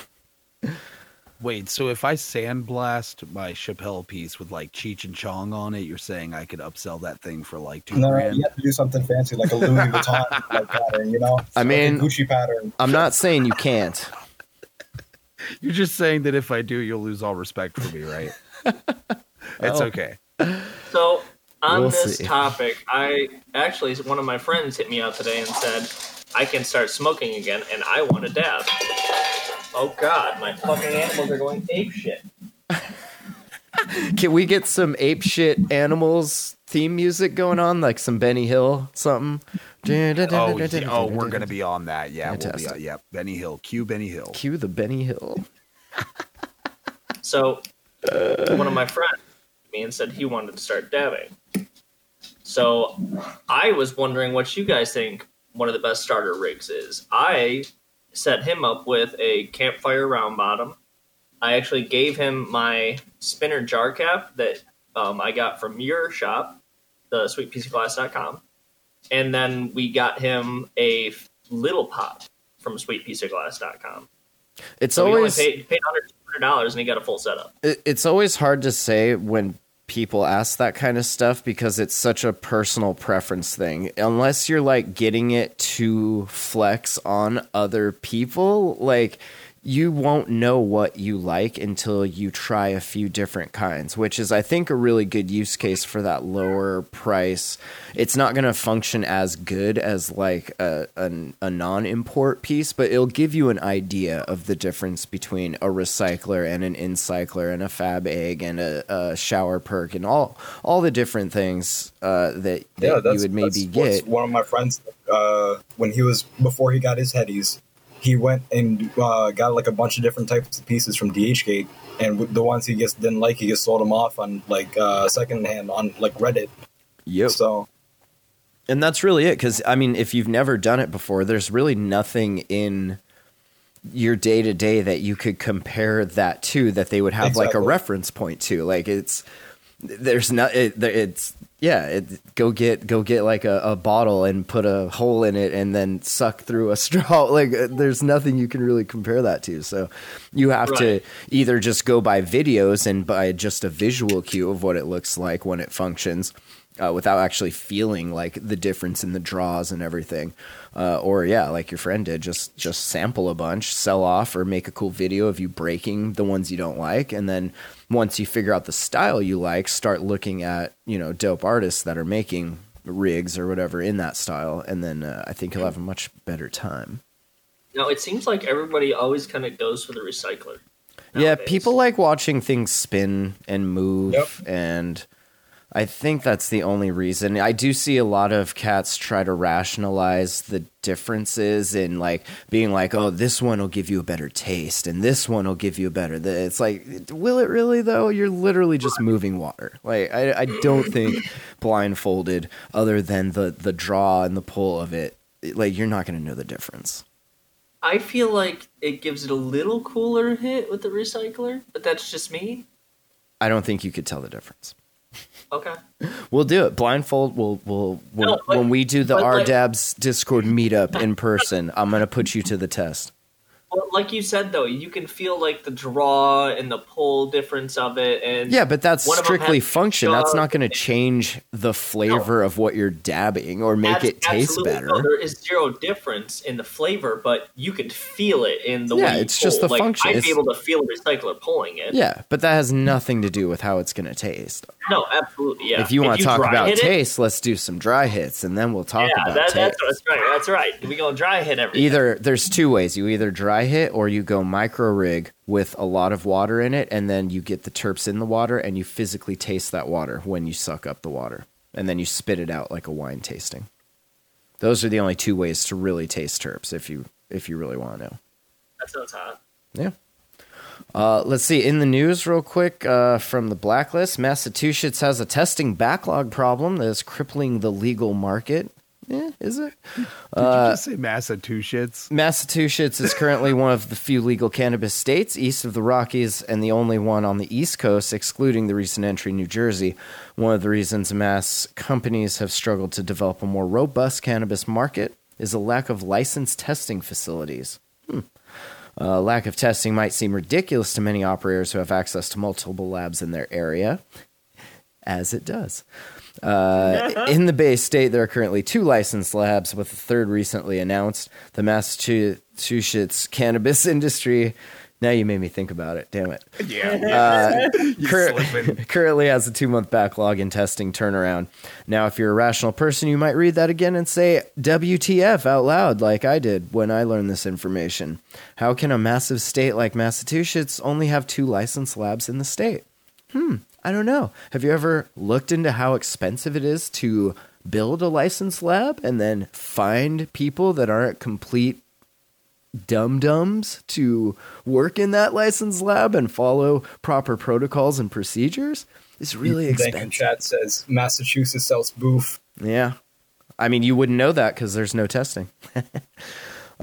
Wait, so if I sandblast my Chappelle piece with like Cheech and Chong on it, you're saying I could upsell that thing for like two No, no, grand? you have to do something fancy like a Louis Vuitton like pattern, you know? I Like a mean- Gucci pattern. I'm not saying you can't. You're just saying that if I do, you'll lose all respect for me, right? it's Oh. okay. So on We'll this see. topic, I actually one of my friends hit me out today and said I can start smoking again, and I want to dab. Oh God, my fucking animals are going ape shit. Can we get some ape shit animals theme music going on, like some Benny Hill something? Oh, oh, we're gonna be on that. Yeah, we'll be. Fantastic. Uh, on, yeah, Benny Hill. Cue Benny Hill. Cue the Benny Hill. So one of my friends me and said he wanted to start dabbing. So I was wondering what you guys think one of the best starter rigs is. I set him up with a campfire round bottom. I actually gave him my spinner jar cap that um, I got from your shop, the sweetpieceofglass.com. And then we got him a little pot from sweetpieceofglass.com. It's So always he only paid, paid under $200 and he got a full setup. it, it's always hard to say when people ask that kind of stuff because it's such a personal preference thing. Unless you're like getting it to flex on other people, like you won't know what you like until you try a few different kinds, which is I think a really good use case for that lower price. It's not going to function as good as like a, a, a non-import piece, but it'll give you an idea of the difference between a recycler and an incycler and a fab egg and a, a shower perk and all all the different things uh, that, that Yeah, you would maybe get. One of my friends, uh, when he was before he got his headies, he went and uh, got like a bunch of different types of pieces from DHgate, and the ones he just didn't like, he just sold them off on like uh, secondhand on like Reddit. Yep. So And that's really it. Because, I mean, if you've never done it before, there's really nothing in your day to day that you could compare that to that they would have like a reference point to. Like, it's, there's not, it, it's, yeah, it, go get, go get like a, a bottle and put a hole in it and then suck through a straw. Like, uh, there's nothing you can really compare that to. So you have to either just go by videos and by just a visual cue of what it looks like when it functions uh, without actually feeling like the difference in the draws and everything. Uh, or yeah, like your friend did, just just sample a bunch, sell off, or make a cool video of you breaking the ones you don't like, and then once you figure out the style you like, start looking at you know dope artists that are making rigs or whatever in that style, and then uh, I think you'll have a much better time. Now it seems like everybody always kind of goes for the recycler. Yeah, people like watching things spin and move, Yep. and I think that's the only reason. I do see a lot of cats try to rationalize the differences in like being like, "Oh, this one will give you a better taste, and this one will give you a better." th-" It's like, will it really though? You're literally just moving water. Like, I, I don't think blindfolded, other than the the draw and the pull of it, like you're not going to know the difference. I feel like it gives it a little cooler hit with the recycler, but that's just me. I don't think you could tell the difference. Okay. We'll do it blindfold. We'll we'll when, No, but- when we do the but like- RDABS Discord meetup in person. I'm gonna put you to the test. Well, like you said though, you can feel like the draw and the pull difference of it, and Yeah, but that's one of 'em strically has function. That's not going to change the flavor of what you're dabbing or make Abs- it taste better. no, there is zero difference in the flavor, but you can feel it in the Yeah, way it's just pull. the like, function. I'd It's- be able to feel a recycler pulling it. Yeah, but that has nothing to do with how it's going to taste. No, absolutely. Yeah. If you want to talk about hit it- taste, let's do some dry hits, and then we'll talk yeah, about that, taste. that's, that's right. That's right. We gonna dry hit everything. Either there's two ways. You either dry hit or you go micro rig with a lot of water in it, and then you get the terps in the water, and you physically taste that water when you suck up the water, and then you spit it out like a wine tasting. Those are the only two ways to really taste terps if you if you really want to know. That sounds hot. Yeah. Uh, let's see. In the news, real quick, uh, from the blacklist, Massachusetts has a testing backlog problem that is crippling the legal market. Yeah, is it? Did Uh, you just say Massachusetts? Massachusetts is currently one of the few legal cannabis states east of the Rockies and the only one on the East Coast, excluding the recent entry New Jersey. One of the reasons mass companies have struggled to develop a more robust cannabis market is a lack of licensed testing facilities. Hmm. Uh, lack of testing might seem ridiculous to many operators who have access to multiple labs in their area, as it does. Uh, in the Bay State, there are currently two licensed labs, with a third recently announced. The Massachusetts cannabis industry. Now you made me think about it. Damn it. Yeah. Uh, cur- currently has a two month backlog in testing turnaround. Now, if you're a rational person, you might read that again and say WTF out loud, like I did when I learned this information. How can a massive state like Massachusetts only have two licensed labs in the state? Hmm, I don't know. Have you ever looked into how expensive it is to build a licensed lab and then find people that aren't complete dum dums to work in that licensed lab and follow proper protocols and procedures? It's really expensive. chat says Massachusetts sells boof. Yeah. I mean, you wouldn't know that because there's no testing.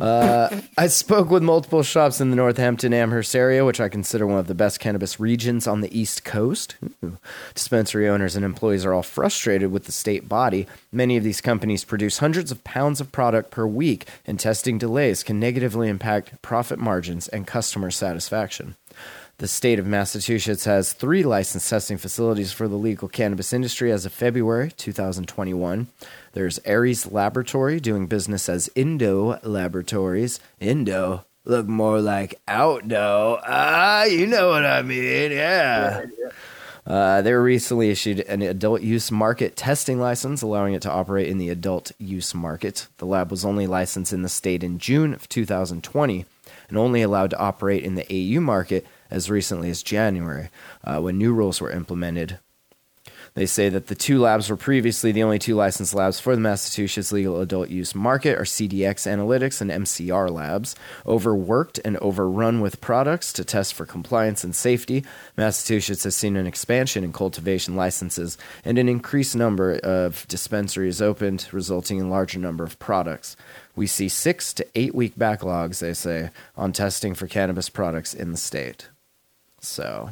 uh, I spoke with multiple shops in the Northampton Amherst area, which I consider one of the best cannabis regions on the East Coast. Ooh. Dispensary owners and employees are all frustrated with the state body. Many of these companies produce hundreds of pounds of product per week, and testing delays can negatively impact profit margins and customer satisfaction. The state of Massachusetts has three licensed testing facilities for the legal cannabis industry as of February 2021. There's Aries Laboratory doing business as Indo Laboratories. Indo look more like outdo. Ah, you know what I mean? Yeah. Uh, they were recently issued an adult use market testing license, allowing it to operate in the adult use market. The lab was only licensed in the state in June of 2020 and only allowed to operate in the AU market as recently as January, uh, when new rules were implemented. They say that the two labs were previously the only two licensed labs for the Massachusetts legal adult use market are CDX Analytics and MCR Labs. Overworked and overrun with products to test for compliance and safety, Massachusetts has seen an expansion in cultivation licenses and an increased number of dispensaries opened, resulting in larger number of products. We see six to eight week backlogs, they say, on testing for cannabis products in the state. So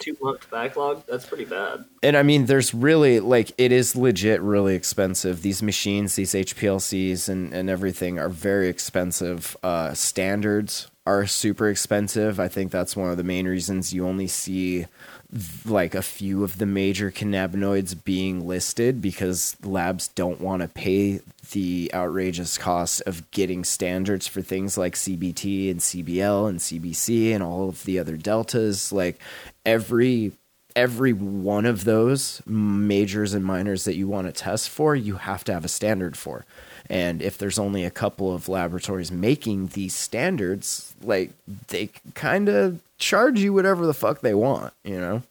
Two month backlog. That's pretty bad. and I mean, there's really like it is legit really expensive. These machines, these HPLCs, and and everything are very expensive. Uh, standards are super expensive. I think that's one of the main reasons you only see like a few of the major cannabinoids being listed because labs don't want to pay the outrageous cost of getting standards for things like CBT and CBL and CBC and all of the other deltas. Like every every one of those majors and minors that you want to test for you have to have a standard for. And if there's only a couple of laboratories making these standards like they kind of charge you whatever the fuck they want you know?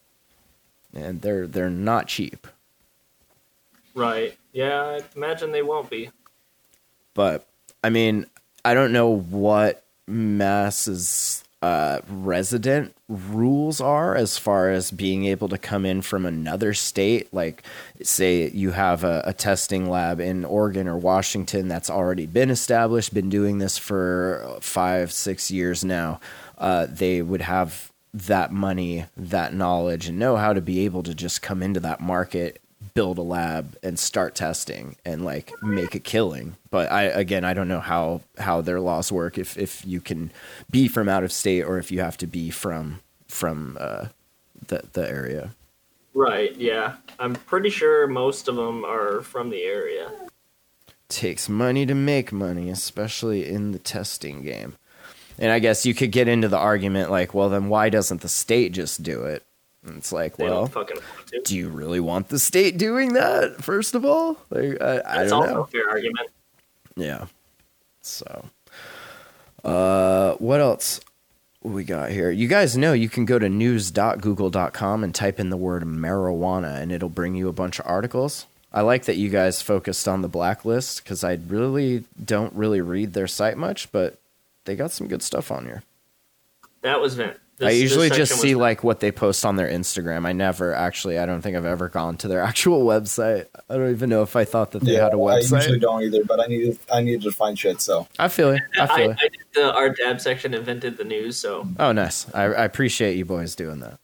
And they're they're not cheap. Right. Yeah, I imagine they won't be. but I mean, I don't know what Mass's uh, resident rules are as far as being able to come in from another state. Like, say you have a, a testing lab in Oregon or Washington that's already been established, been doing this for five, six years now. Uh, they would have that money, that knowledge, and know how to be able to just come into that market build a lab and start testing and like make a killing but i again i don't know how how their laws work if if you can be from out of state or if you have to be from from uh the the area Right. Yeah. I'm pretty sure most of them are from the area. takes money to make money especially in the testing game and i guess you could get into the argument like well then why doesn't the state just do it and it's like They well don't fucking want to. do you really want the state doing that first of all like i, I don't also know a fair argument. Yeah. So, uh, what else we got here? You guys know you can go to news.google.com and type in the word marijuana and it'll bring you a bunch of articles. I like that you guys focused on the blacklist because I really don't really read their site much, but they got some good stuff on here. That was Vin. This- I usually just see was- like what they post on their Instagram. I never actually, I don't think I've ever gone to their actual website. I don't even know if I thought that they had a website. I usually don't either, but I needed I needed to find shit. So I feel it. I I, feel I, it. did the our dab section invented the news, so Oh, nice. I, I appreciate you boys doing that.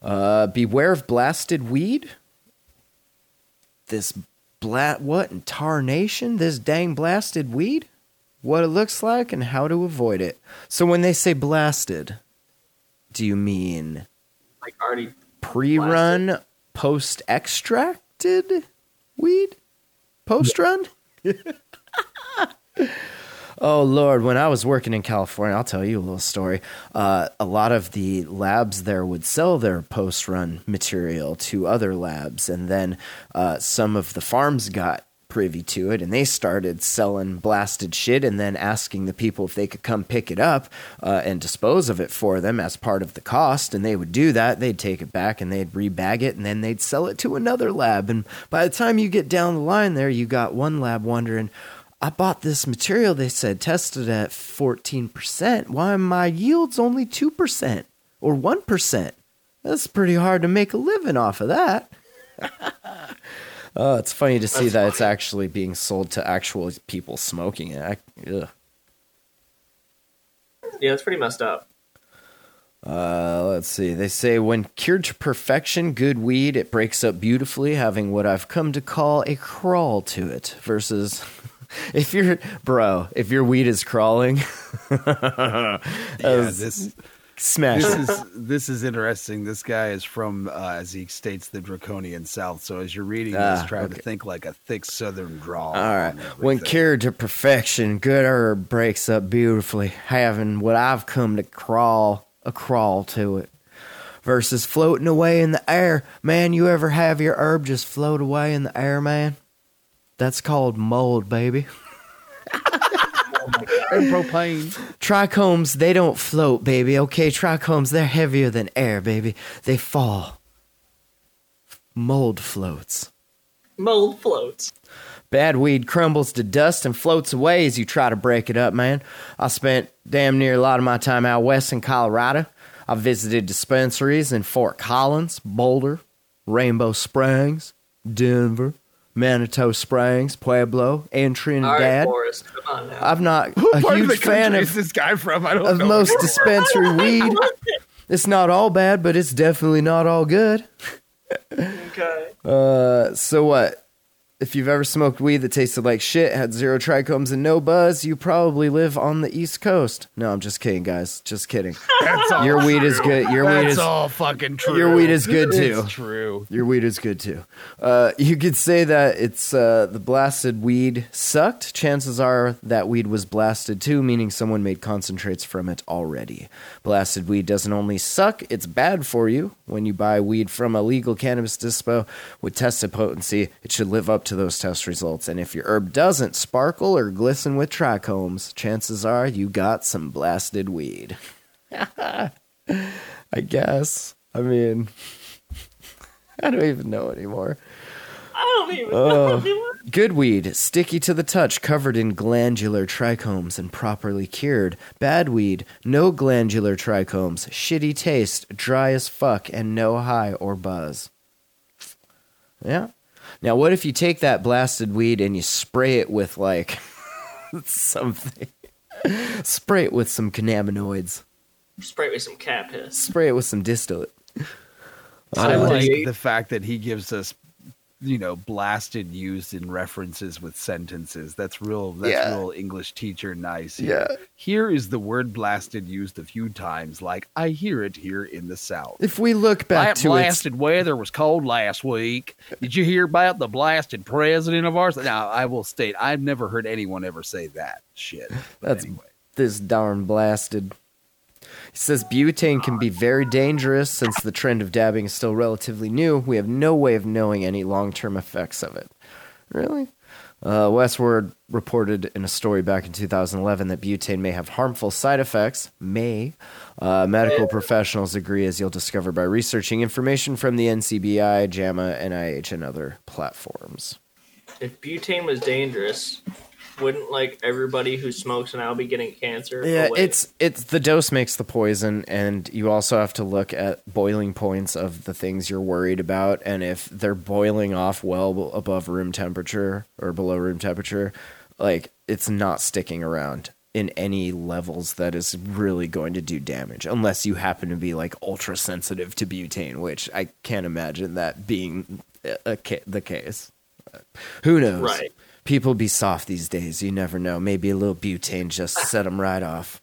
Uh, beware of blasted weed. This blat what in tarnation? This dang blasted weed. What it looks like, and how to avoid it. So when they say blasted, do you mean Like already pre-run, post-extracted weed? Post-run? Oh Lord, when I was working in California, I'll tell you a little story. Uh, a lot of the labs there would sell their post-run material to other labs, and then uh, some of the farms got privy to it, and they started selling blasted shit, and then asking the people if they could come pick it up uh, and dispose of it for them as part of the cost. And they would do that. They'd take it back and they'd rebag it, and then they'd sell it to another lab. And by the time you get down the line, there you got one lab wondering. I bought this material, they said, tested at 14%. Why my yields only 2% or 1%? That's pretty hard to make a living off of that. oh, it's funny to see That's that it's actually being sold to actual people smoking it. I, ugh. Yeah, it's pretty messed up. Uh, let's see. They say when cured to perfection, good weed, it breaks up beautifully, having what I've come to call a crawl to it. Versus if your bro, if your weed is crawling, Yeah, this smash this is this is interesting. This guy is from, uh, as he states, the draconian South. So as you're reading Ah, this, try okay. to think like a thick Southern drawl. All right. When cured to perfection, good herb breaks up beautifully, having what I've come to crawl a crawl to it. Versus floating away in the air. Man, you ever have your herb just float away in the air, man? That's called mold, baby. and propane. Trichomes, they don't float, baby. Okay, trichomes, they're heavier than air, baby. They fall. Mold floats. Mold floats. Bad weed crumbles to dust and floats away as you try to break it up, man. I spent damn near a lot of my time out west in Colorado. I visited dispensaries in Fort Collins, Boulder, Rainbow Springs, Denver, Manitou Springs, Pueblo, and All right, Trinidad. Forrest, come on now. I'm not a What of huge fan of is this guy from? I don't of know. most dispensary weed. It's not all bad, but it's definitely not all good. okay. Uh, so what? If you've ever smoked weed that tasted like shit, had zero trichomes and no buzz, you probably live on the East Coast. No, I'm just kidding, guys. Just kidding. That's all Your weed is good. Your weed That's is all fucking true. Your weed is good too. It's true. Your weed is good too. Uh, you could say that it's uh, the blasted weed sucked. Chances are that weed was blasted too, meaning someone made concentrates from it already. Blasted weed doesn't only suck, it's bad for you. When you buy weed from a legal cannabis dispo with tested potency, it should live up to those test results. And if your herb doesn't sparkle or glisten with trichomes, chances are you got some blasted weed. I guess. I mean, I don't even know anymore. I don't even know anymore. Good weed, sticky to the touch, covered in glandular trichomes and properly cured. Bad weed, no glandular trichomes, shitty taste, dry as fuck, and no high or buzz. Yeah. Now, what if you take that blasted weed and you spray it with like something? spray it with some cannabinoids. Spray it with some cat piss. Spray it with some distillate. I like the fact that he gives us, you know, blasted used in references with sentences. That's real. That's Yeah. real English teacher nice. Yeah. Here is the word blasted used a few times, like I hear it here in the South. If we look back that to its blasted weather was cold last week. Did you hear about the blasted president of ours? Now, I will state, I've never heard anyone ever say that shit. But That's anyway. this darn blasted. He says butane can be very dangerous since the trend of dabbing is still relatively new. We have no way of knowing any long term effects of it. Really? Uh, Westword reported in a story back in 2011 that butane may have harmful side effects. May. Uh, medical professionals agree, as you'll discover by researching information from the NCBI, JAMA, NIH, and other platforms. If butane was dangerous, wouldn't like everybody who smokes now be getting cancer? Yeah, away? it's it's the dose makes the poison, and you also have to look at boiling points of the things you're worried about, and if they're boiling off well above room temperature or below room temperature, like it's not sticking around in any levels that is really going to do damage, unless you happen to be like ultra sensitive to butane, which I can't imagine that being a, a ca- the case. Who knows? right. People be soft these days. You never know. Maybe a little butane just set them right off.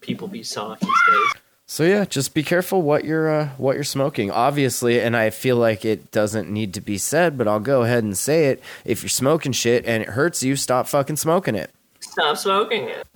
People be soft these days. So yeah, just be careful what you're uh, what you're smoking. Obviously, and I feel like it doesn't need to be said, but I'll go ahead and say it. If you're smoking shit and it hurts you, stop fucking smoking it. Stop smoking it.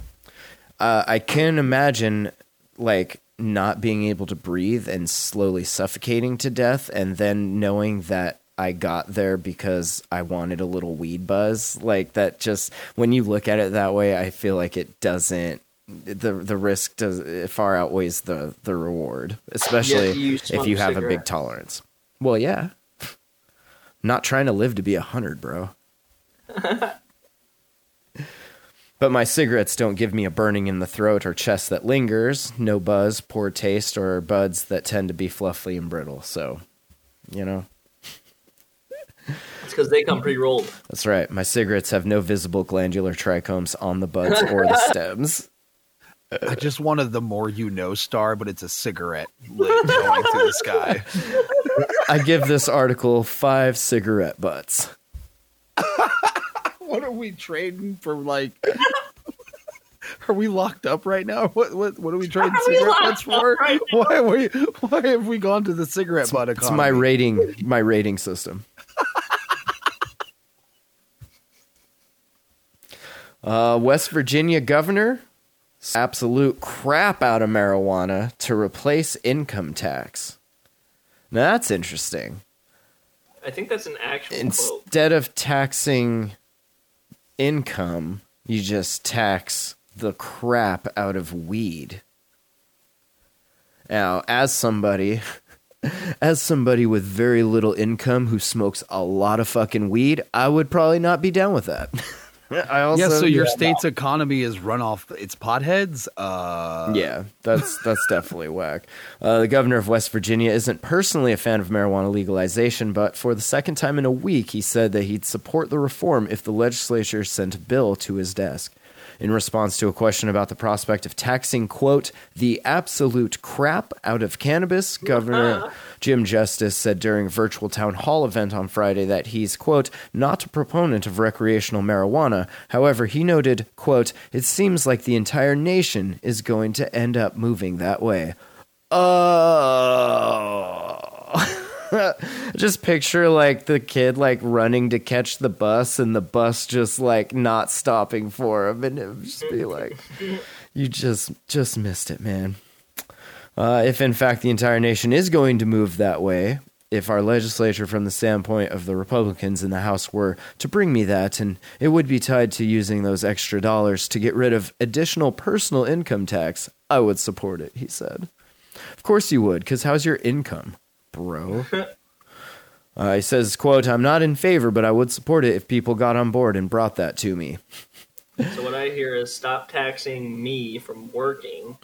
Uh, I can imagine like not being able to breathe and slowly suffocating to death, and then knowing that I got there because I wanted a little weed buzz. Like that, just when you look at it that way, I feel like it doesn't. The the risk does it far outweighs the the reward, especially you if you have a big tolerance. Well, yeah. Not trying to live to be a hundred, bro. But my cigarettes don't give me a burning in the throat or chest that lingers, no buzz, poor taste, or buds that tend to be fluffy and brittle. So, you know, It's because they come pre-rolled. that's right. My cigarettes have no visible glandular trichomes on the buds or the stems. I just wanted the more you know star, but it's a cigarette lit going through the sky. I give this article five cigarette butts. What are we trading for? Like, are we locked up right now? What what what are we trading Are we cigarette locked butts for? right why are we? Why have we gone to the cigarette butt economy? It's my rating, my rating system. Uh, West Virginia governor absolute crap out of marijuana to replace income tax. Now that's interesting. I think that's an actual quote. Instead of taxing income, you just tax the crap out of weed. Now, as somebody as somebody with very little income who smokes a lot of fucking weed, I would probably not be down with that. I also yeah, so your state's economy is run off its potheads. Uh, yeah, that's that's definitely whack. Uh, the governor of West Virginia isn't personally a fan of marijuana legalization, but for the second time in a week, he said that he'd support the reform if the legislature sent a bill to his desk. In response to a question about the prospect of taxing, quote, the absolute crap out of cannabis, Governor Jim Justice said during a virtual town hall event on Friday that he's, quote, not a proponent of recreational marijuana. However, he noted, quote, it seems like the entire nation is going to end up moving that way. Oh. just picture like the kid like running to catch the bus and the bus just like not stopping for him. And it just be like you just just missed it man. Uh, if in fact the entire nation is going to move that way if our legislature from the standpoint of the republicans in the house were to bring me that and it would be tied to using those extra dollars to get rid of additional personal income tax i would support it he said. Of course you would because how's your income bro uh, he says, "quote I'm not in favor, but I would support it if people got on board and brought that to me." So what I hear is stop taxing me from working.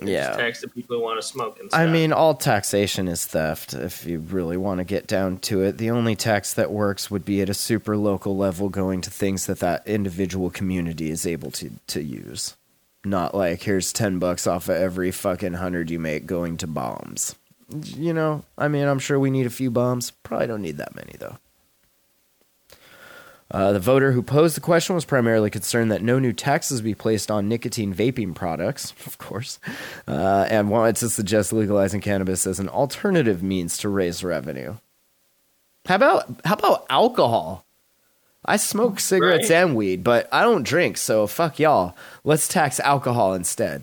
and Yeah. Just tax the people who want to smoke and stuff. I mean, all taxation is theft. If you really want to get down to it, the only tax that works would be at a super local level, going to things that that individual community is able to to use. Not like here's ten bucks off of every fucking hundred you make going to bombs. You know, I mean, I'm sure we need a few bombs. Probably don't need that many though. Uh, the voter who posed the question was primarily concerned that no new taxes be placed on nicotine vaping products, of course, uh, and wanted to suggest legalizing cannabis as an alternative means to raise revenue. How about how about alcohol? I smoke cigarettes Right. and weed, but I don't drink, so fuck y'all. Let's tax alcohol instead.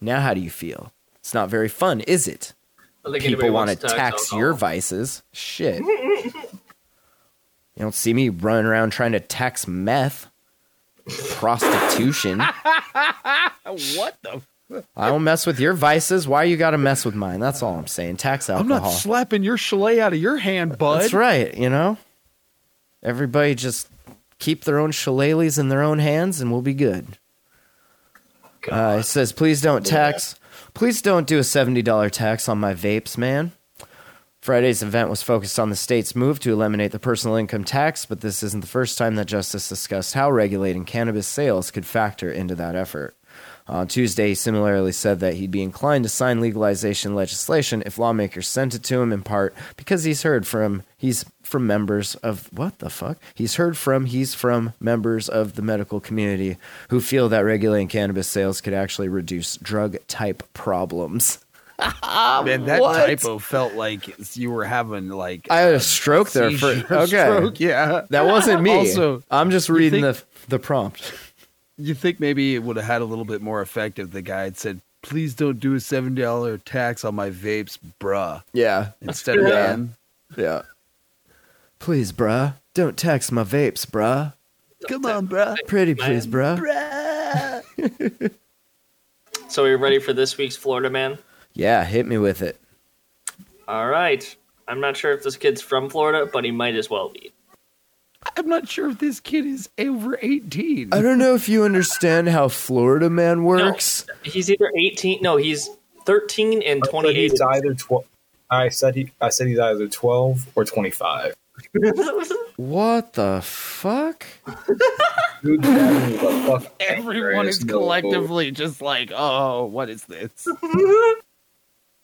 Now, how do you feel? It's not very fun, is it? I don't think anybody People want to to tax alcohol. your vices. Shit. you don't see me running around trying to tax meth, prostitution. What the? I don't mess with your vices. Why you got to mess with mine? That's all I'm saying. Tax alcohol. I'm not slapping your chalet out of your hand, bud. That's right. You know, everybody just keep their own shillelaghs in their own hands, and we'll be good. Uh, it says, please don't tax. Please don't do a seventy dollar tax on my vapes, man. Friday's event was focused on the state's move to eliminate the personal income tax, but this isn't the first time that Justice discussed how regulating cannabis sales could factor into that effort. On Tuesday, he similarly said that he'd be inclined to sign legalization legislation if lawmakers sent it to him in part because he's heard from he's from members of what the fuck? He's heard from he's from members of the medical community who feel that regulating cannabis sales could actually reduce drug type problems. Man, that What? typo felt like you were having like I had a stroke there for okay. stroke, yeah. That wasn't me. Also, I'm just reading think- the the prompt. You think maybe it would have had a little bit more effect if the guy had said, "Please don't do a seven dollar tax on my vapes, bruh," Yeah. instead of Yeah. man. Yeah. Please, bruh, don't tax my vapes, bruh. Come on, bruh. Pretty please, bruh. So, are you ready for this week's Florida Man? Yeah, hit me with it. All right. I'm not sure if this kid's from Florida, but he might as well be. I'm not sure if this kid is over eighteen. I don't know if you understand how Florida man No, works. he's either 18. No, he's 13 and I 28. he's either twelve. I said he. I said he's either twelve or twenty-five. What the fuck? Dude, that is a Everyone is no. collectively just like, "Oh, what is this?"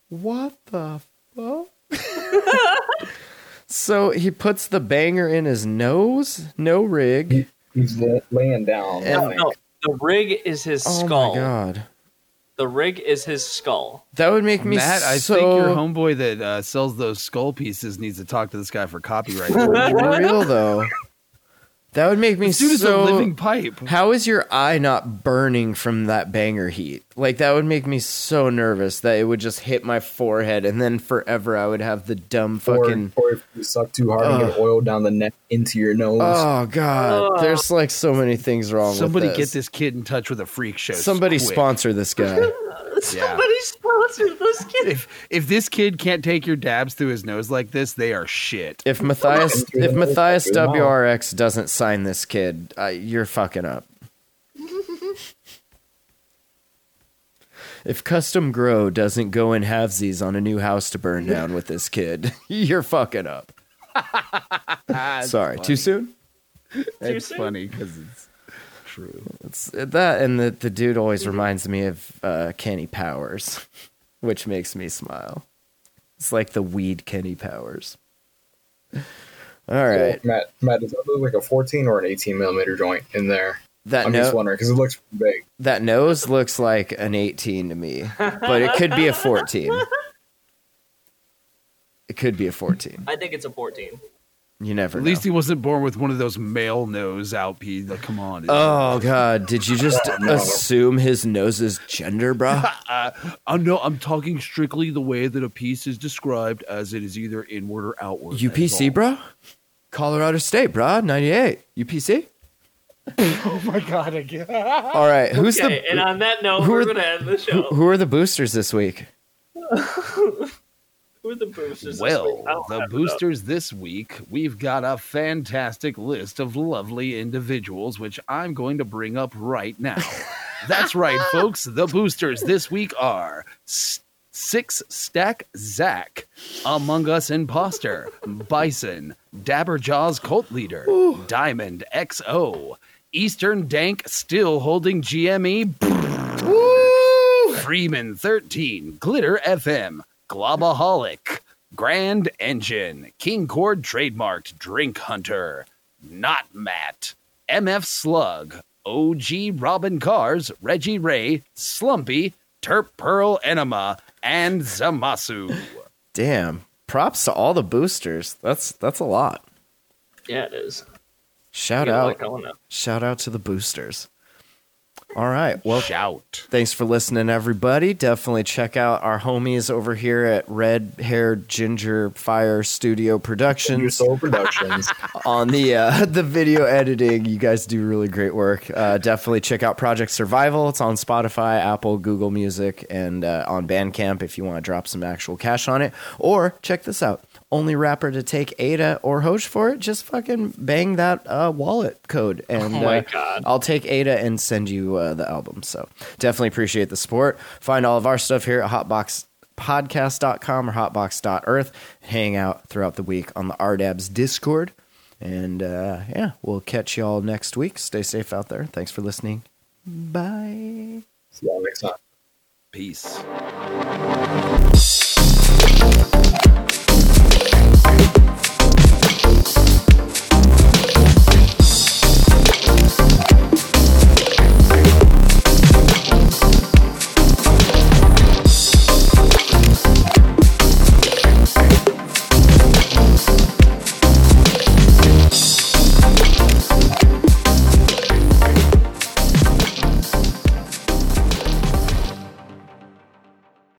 What the fuck? so he puts the banger in his nose? No rig. He's laying down. And- like, No, the rig is his Oh skull. my god. The rig is his skull. That would make me Matt, I think your homeboy that uh, sells those skull pieces needs to talk to this guy for copyright. real though. That would make me this dude is so a living pipe. How is your eye not burning from that banger heat? Like that would make me so nervous that it would just hit my forehead and then forever I would have the dumb fucking or if you suck too hard and get oil down the neck into your nose. Oh god. Ugh. There's like so many things wrong with that. Somebody with get this. this kid in touch with a freak show. Somebody quick. sponsor this guy. Somebody sponsored this kid. If if this kid can't take your dabs through his nose like this, they are shit. If Matthias if Matthias through the. WRX doesn't sign this kid, uh, you're fucking up. If Custom Grow doesn't go in halvesies on a new house to burn down with this kid, you're fucking up. Sorry, too soon. It's soon? funny because it's true. It's uh, that, and the the dude always reminds me of uh, Kenny Powers, which makes me smile. It's like the weed Kenny Powers. All right, Matt, Matt, does that look like a 14 or an 18 millimeter joint in there? that I'm just wondering because it looks big. that nose looks like an 18 to me, but it could be a 14. It could be a 14. I think it's a 14. You never At know. least he wasn't born with one of those male nose out pee. Like, come on. dude. Oh God! Did you just no. assume his nose is gender, bro? Uh, I'm no. I'm talking strictly the way that a piece is described, as it is either inward or outward. that is UPC, bro. Colorado State, bro. Ninety-eight. UPC. Oh my god! Again. All right. Who's Okay, the and on that note, who we're are- going to end the who, show. who are the boosters this week? Who are the boosters? this Well, week? The have it up. boosters this week, we've got a fantastic list of lovely individuals, which I'm going to bring up right now. That's right, folks. The boosters this week are Six Stack Zach, Among Us Imposter, Bison, Dabberjaw's Cult Leader, Diamond XO, Eastern Dank still holding GME, Freeman 13, Glitter FM, Globaholic, Grand Engine, King Cord Trademarked, Drink Hunter, Not Matt, MF Slug, OG Robin Cars, Reggie Ray, Slumpy, Terp Pearl Enema, and Zamasu. Damn. Props to all the boosters. That's that's a lot. Yeah, it is. Shout You got a lot out. going. Shout out to the boosters. All right. Well, Shout. Thanks for listening, everybody. Definitely check out our homies over here at Red Hair Ginger Fire Studio Your Productions Soul Productions. on the uh, the video editing. You guys do really great work. Uh, definitely check out Project Survival. It's on Spotify, Apple, Google Music, and uh, on Bandcamp if you want to drop some actual cash on it. Or check this out. Only rapper to take Ada or Hoge for it, just fucking bang that uh, wallet code, and Oh my uh, God. I'll take Ada and send you uh, the album. So definitely appreciate the support. Find all of our stuff here at hotboxpodcast.com or hotbox.earth. Hang out throughout the week on the r/Dabs Discord. And uh, yeah, we'll catch y'all next week. Stay safe out there. Thanks for listening. Bye. See y'all next time. Peace.